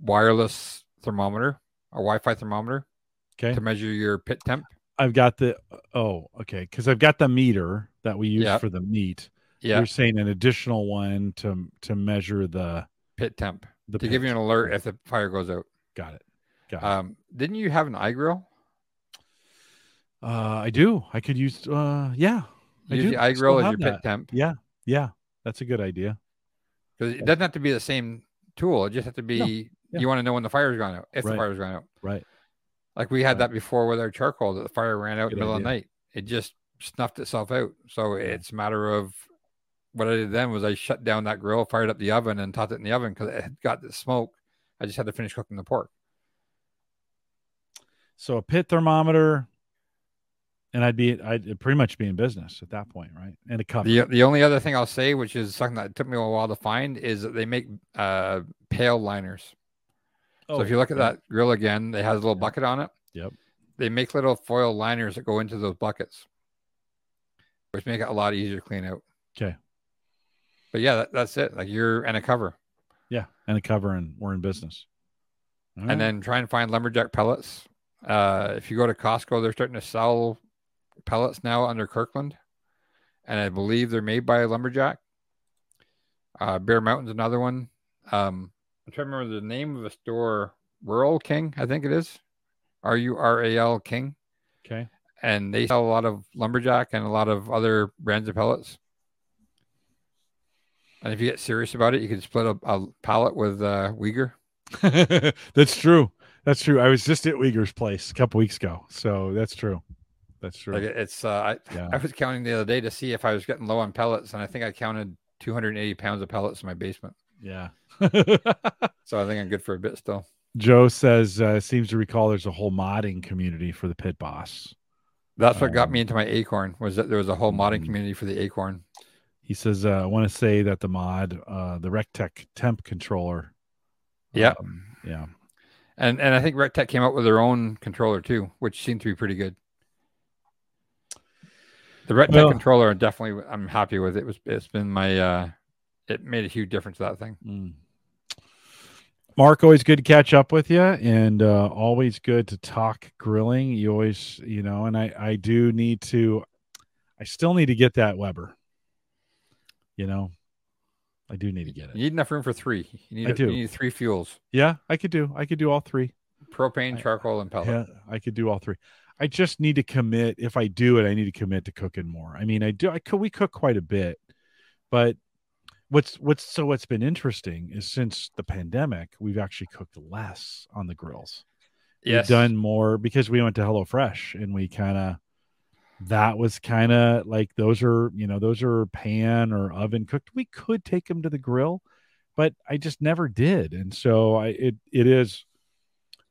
wireless thermometer, a Wi-Fi thermometer, Okay. to measure your pit temp. I've got the oh, okay, because I've got the meter that we use Yeah. for the meat. Yeah, You're saying an additional one to to measure the pit temp the to give you an alert if the fire goes out. Got it. Got it. Um, didn't you have an iGrill? Uh, I do. I could use. Uh, yeah, I Use do. the still iGrill as your that. pit temp yeah, yeah. That's a good idea. because it doesn't have to be the same tool. It just have to be. yeah. You want to know when the fire's gone out, if Right. the fire's gone out. Right. Like we had Right. that before with our charcoal that the fire ran out in the middle of the night. It just snuffed itself out. So it's a matter of what I did then was I shut down that grill, fired up the oven, and tossed it in the oven because it had got the smoke. I just had to finish cooking the pork. So a pit thermometer, and I'd be I'd pretty much be in business at that point, right? And a cup. The the only other thing I'll say, which is something that took me a while to find, is that they make uh, pail liners. Oh, so if you look at okay. that grill again, it has a little Yeah. bucket on it. Yep. They make little foil liners that go into those buckets, which make it a lot easier to clean out. Okay. But yeah, that, that's it. Like you're and a cover, Yeah, and a cover, and we're in business. All right. and then try and find lumberjack pellets. Uh, if you go to Costco, they're starting to sell pellets now under Kirkland, and I believe they're made by lumberjack. Uh, Bear Mountain's another one. Um, I'm trying to remember the name of the store. Rural King, I think it is. R U R A L King. okay. and they sell a lot of lumberjack and a lot of other brands of pellets. And if you get serious about it, you can split a, a pallet with uh, Uyghur. [laughs] that's true. That's true. I was just at Uyghur's place a couple weeks ago, so that's true. That's true. Like it's, uh, I, yeah. I was counting the other day to see if I was getting low on pellets, and I think I counted 280 pounds of pellets in my basement. yeah. [laughs] So I think I'm good for a bit still. Joe says uh, seems to recall there's a whole modding community for the pit boss. That's what got Um, me into my Akorn was that there was a whole modding Mhm. community for the Akorn. He says, uh, I want to say that the mod, uh, the Rectec temp controller. Yeah. um, yeah. And and I think Rectec came out with their own controller too, which seemed to be pretty good. The Rectec Well- controller, definitely, I'm happy with it. it. Was it's been my, uh it made a huge difference to that thing. Mm. Mark, always good to catch up with you, and uh, always good to talk grilling. You always, you know, and I, I do need to, I still need to get that Weber. You know, I do need to get You it. need enough room for three. You need, I do. You need three fuels: Yeah, I could do, I could do all three. propane, I- charcoal, and pellet. Yeah, I could do all three. I just need to commit. If I do it, I need to commit to cooking more. I mean, I do. I could. We cook quite a bit, but what's what's so what's been interesting is since the pandemic, we've actually cooked less on the grills. Yes. We've done more because we went to HelloFresh and we kind of that was kind of like those are you know those are pan or oven cooked. We could take them to the grill, but I just never did, and so I it it is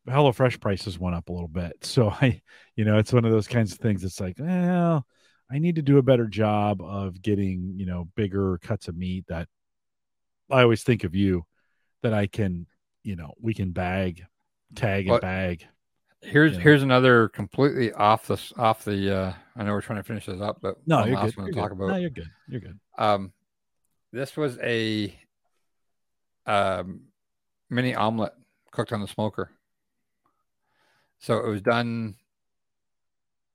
HelloFresh prices went up a little bit. [laughs] So I, you know, it's one of those kinds of things. It's like, well, I need to do a better job of getting, you know, bigger cuts of meat that I always think of you that I can, you know, we can bag, tag and What- bag. Here's know. here's another completely off the off the. Uh, I know we're trying to finish this up, but No, you're good. one You're to talk good. about. No, you're good. You're good. Um, this was a um, mini omelet cooked on the smoker. So it was done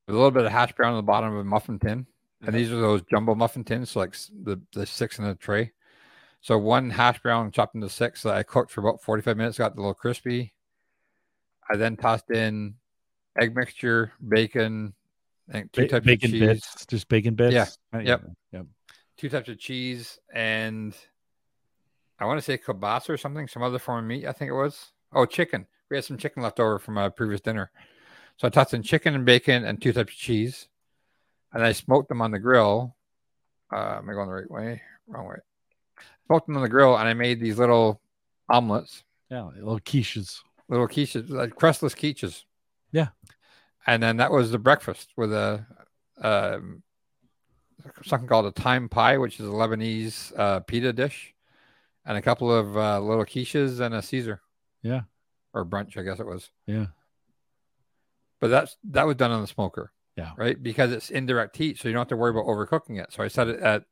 with a little bit of hash brown on the bottom of a muffin tin, and these are those jumbo muffin tins, so like the the six in a tray. So one hash brown chopped into six that I cooked for about forty five minutes, got a little crispy. I then tossed in egg mixture, bacon, think two Ba- types bacon of cheese bits, just bacon bits. Yeah. Yep. Yep. two types of cheese and I want to say kielbasa or something, some other form of meat. I think it was. Oh, chicken. We had some chicken left over from a previous dinner, so I tossed in chicken and bacon and two types of cheese, and I smoked them on the grill. Uh, am I going the right way? Wrong way. Smoked them on the grill, and I made these little omelets, Yeah. Little quiches. Little quiches, like crustless quiches. Yeah. And then that was the breakfast with a um, something called a thyme pie, which is a Lebanese uh, pita dish, and a couple of uh, little quiches and a Caesar. Yeah. Or brunch, I guess it was. Yeah. But that's that was done on the smoker. Yeah. Right? Because it's indirect heat, so you don't have to worry about overcooking it. So I set it at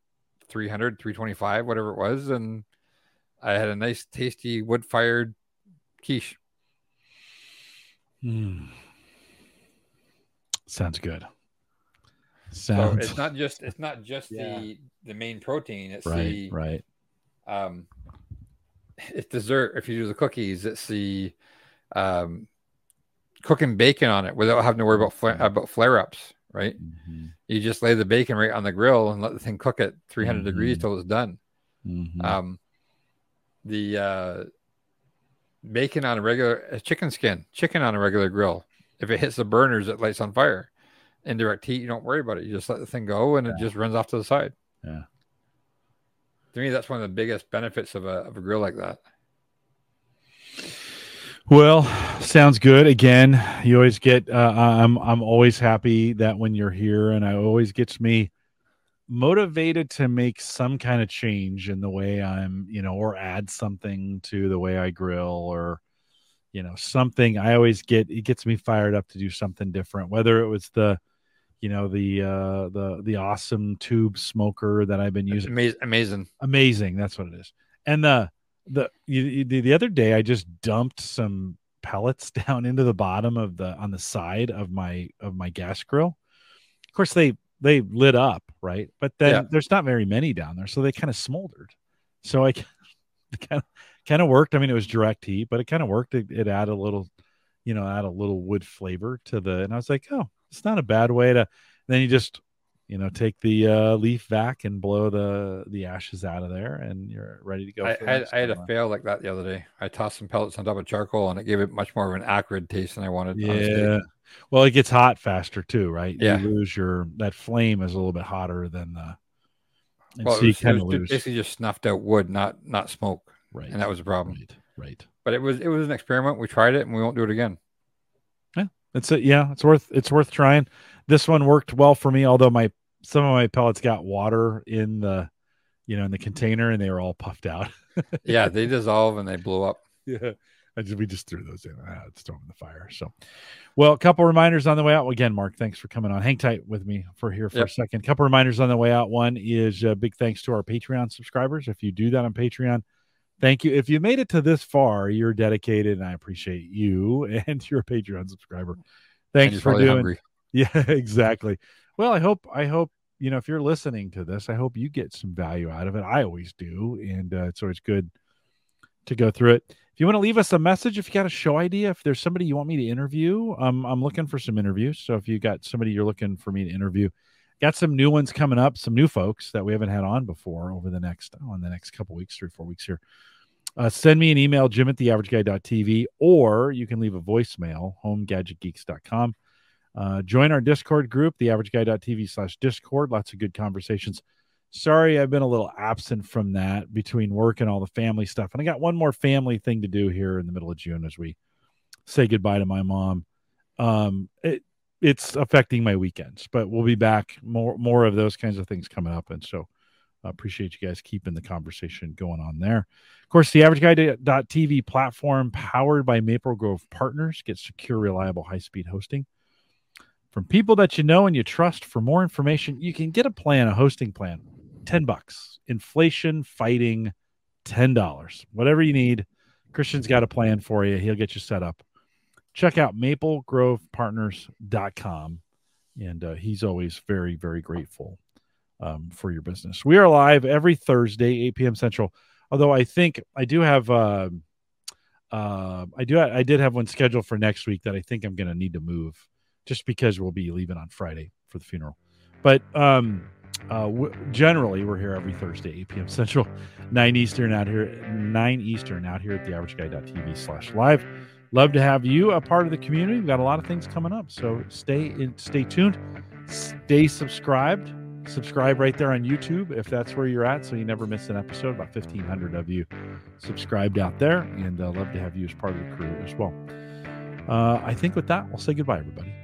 300, 325, whatever it was, and I had a nice, tasty wood-fired quiche. Mm. Sounds good. So it's not just it's not just Yeah. the the main protein. It's right. the Right. um it's dessert if you do the cookies it's the um cooking bacon on it without having to worry about fla- about flare ups right Mhm. you just lay the bacon right on the grill and let the thing cook at 300 degrees Mhm. till it's done Mhm. um the uh bacon on a regular a chicken skin chicken on a regular grill if it hits the burners it lights on fire indirect heat you don't worry about it you just let the thing go and it just runs off to the side Yeah. to me that's one of the biggest benefits of a, of a grill like that Well, sounds good. Again, you always get. Uh, I'm I'm always happy that when you're here, and it always gets me motivated to make some kind of change in the way I'm, you know, or add something to the way I grill, or you know, something. I always get it gets me fired up to do something different. Whether it was the, you know, the uh the the awesome tube smoker that I've been using amazing amazing amazing that's what it is and the the you- the, the other day i just dumped some pellets [laughs] down into the bottom of the on the side of my of my gas grill of course they they lit up right but then Yeah. there's not very many down there so they kind of smoldered so i kind of [laughs] kind of worked i mean it was direct heat but it kind of worked it, it added a little you know add a little wood flavor to the and i was like oh it's not a bad way to then you just you know take the uh, leaf vac and blow the the ashes out of there and you're ready to go I, for I, I had a fail like that the other day. I tossed some pellets on top of charcoal and it gave it much more of an acrid taste than I wanted. on a steak. yeah well it gets hot faster too right Yeah. you lose your that flame is a little bit hotter than the and Well, so you kind of lose basically just snuffed out wood, not not smoke, right and that was a problem. right right But it was it was an experiment. We tried it, and we won't do it again. Yeah, it's it. Yeah, it's worth it's worth trying. This one worked well for me, although my some of my pellets got water in the you know in the container and they were all puffed out. Yeah, they [laughs] dissolve and they blow up. yeah. I just we just threw those in. Ah, it's throwing the fire. So well, a couple reminders on the way out. Again, Mark, thanks for coming on. Hang tight with me for here for Yep. a second. Couple reminders on the way out. One is uh, big thanks to our Patreon subscribers. If you do that on Patreon, thank you. If you made it to this far, you're dedicated, and I appreciate you [laughs] and you're a Patreon subscriber. Thanks for doing hungry. [laughs] yeah, exactly. Well, I hope I hope you know if you're listening to this, I hope you get some value out of it. I always do, and uh, it's always good to go through it. If you want to leave us a message, if you got a show idea, if there's somebody you want me to interview, um, I'm looking for some interviews. So if you got somebody you're looking for me to interview, got some new ones coming up, some new folks that we haven't had on before over the next oh, the next couple weeks, three four weeks here. Uh, send me an email, jim at theaverageguy.tv, or you can leave a voicemail, homegadgetgeeks.com. Uh, join our Discord group, theaverageguy.tv slash Discord. Lots of good conversations. Sorry, I've been a little absent from that between work and all the family stuff. And I got one more family thing to do here in the middle of June as we say goodbye to my mom. Um, it, it's affecting my weekends, but we'll be back more more of those kinds of things coming up. And so I appreciate you guys keeping the conversation going on there. Of course, the average guy.tv platform powered by Maple Grove Partners gets secure, reliable, high speed hosting from people that you know and you trust. For more information, you can get a plan, a hosting plan, 10 bucks. Inflation fighting $10. Whatever you need, Christian's got a plan for you. He'll get you set up. Check out maplegrovepartners.com. And uh, he's always very, very grateful um, for your business. We are live every Thursday, 8 p.m. Central. Although I think I do have, uh, uh, I do, I did have one scheduled for next week that I think I'm going to need to move just because we'll be leaving on Friday for the funeral. But um, uh, w- generally, we're here every Thursday, 8 p.m. Central, 9 Eastern out here, 9 Eastern out here at theaverageguy.tv slash live. Love to have you a part of the community. We've got a lot of things coming up. So stay in, stay tuned, stay subscribed. Subscribe right there on YouTube if that's where you're at, so you never miss an episode. About 1,500 of you subscribed out there, and uh, love to have you as part of the crew as well. Uh, I think with that, we'll say goodbye, everybody.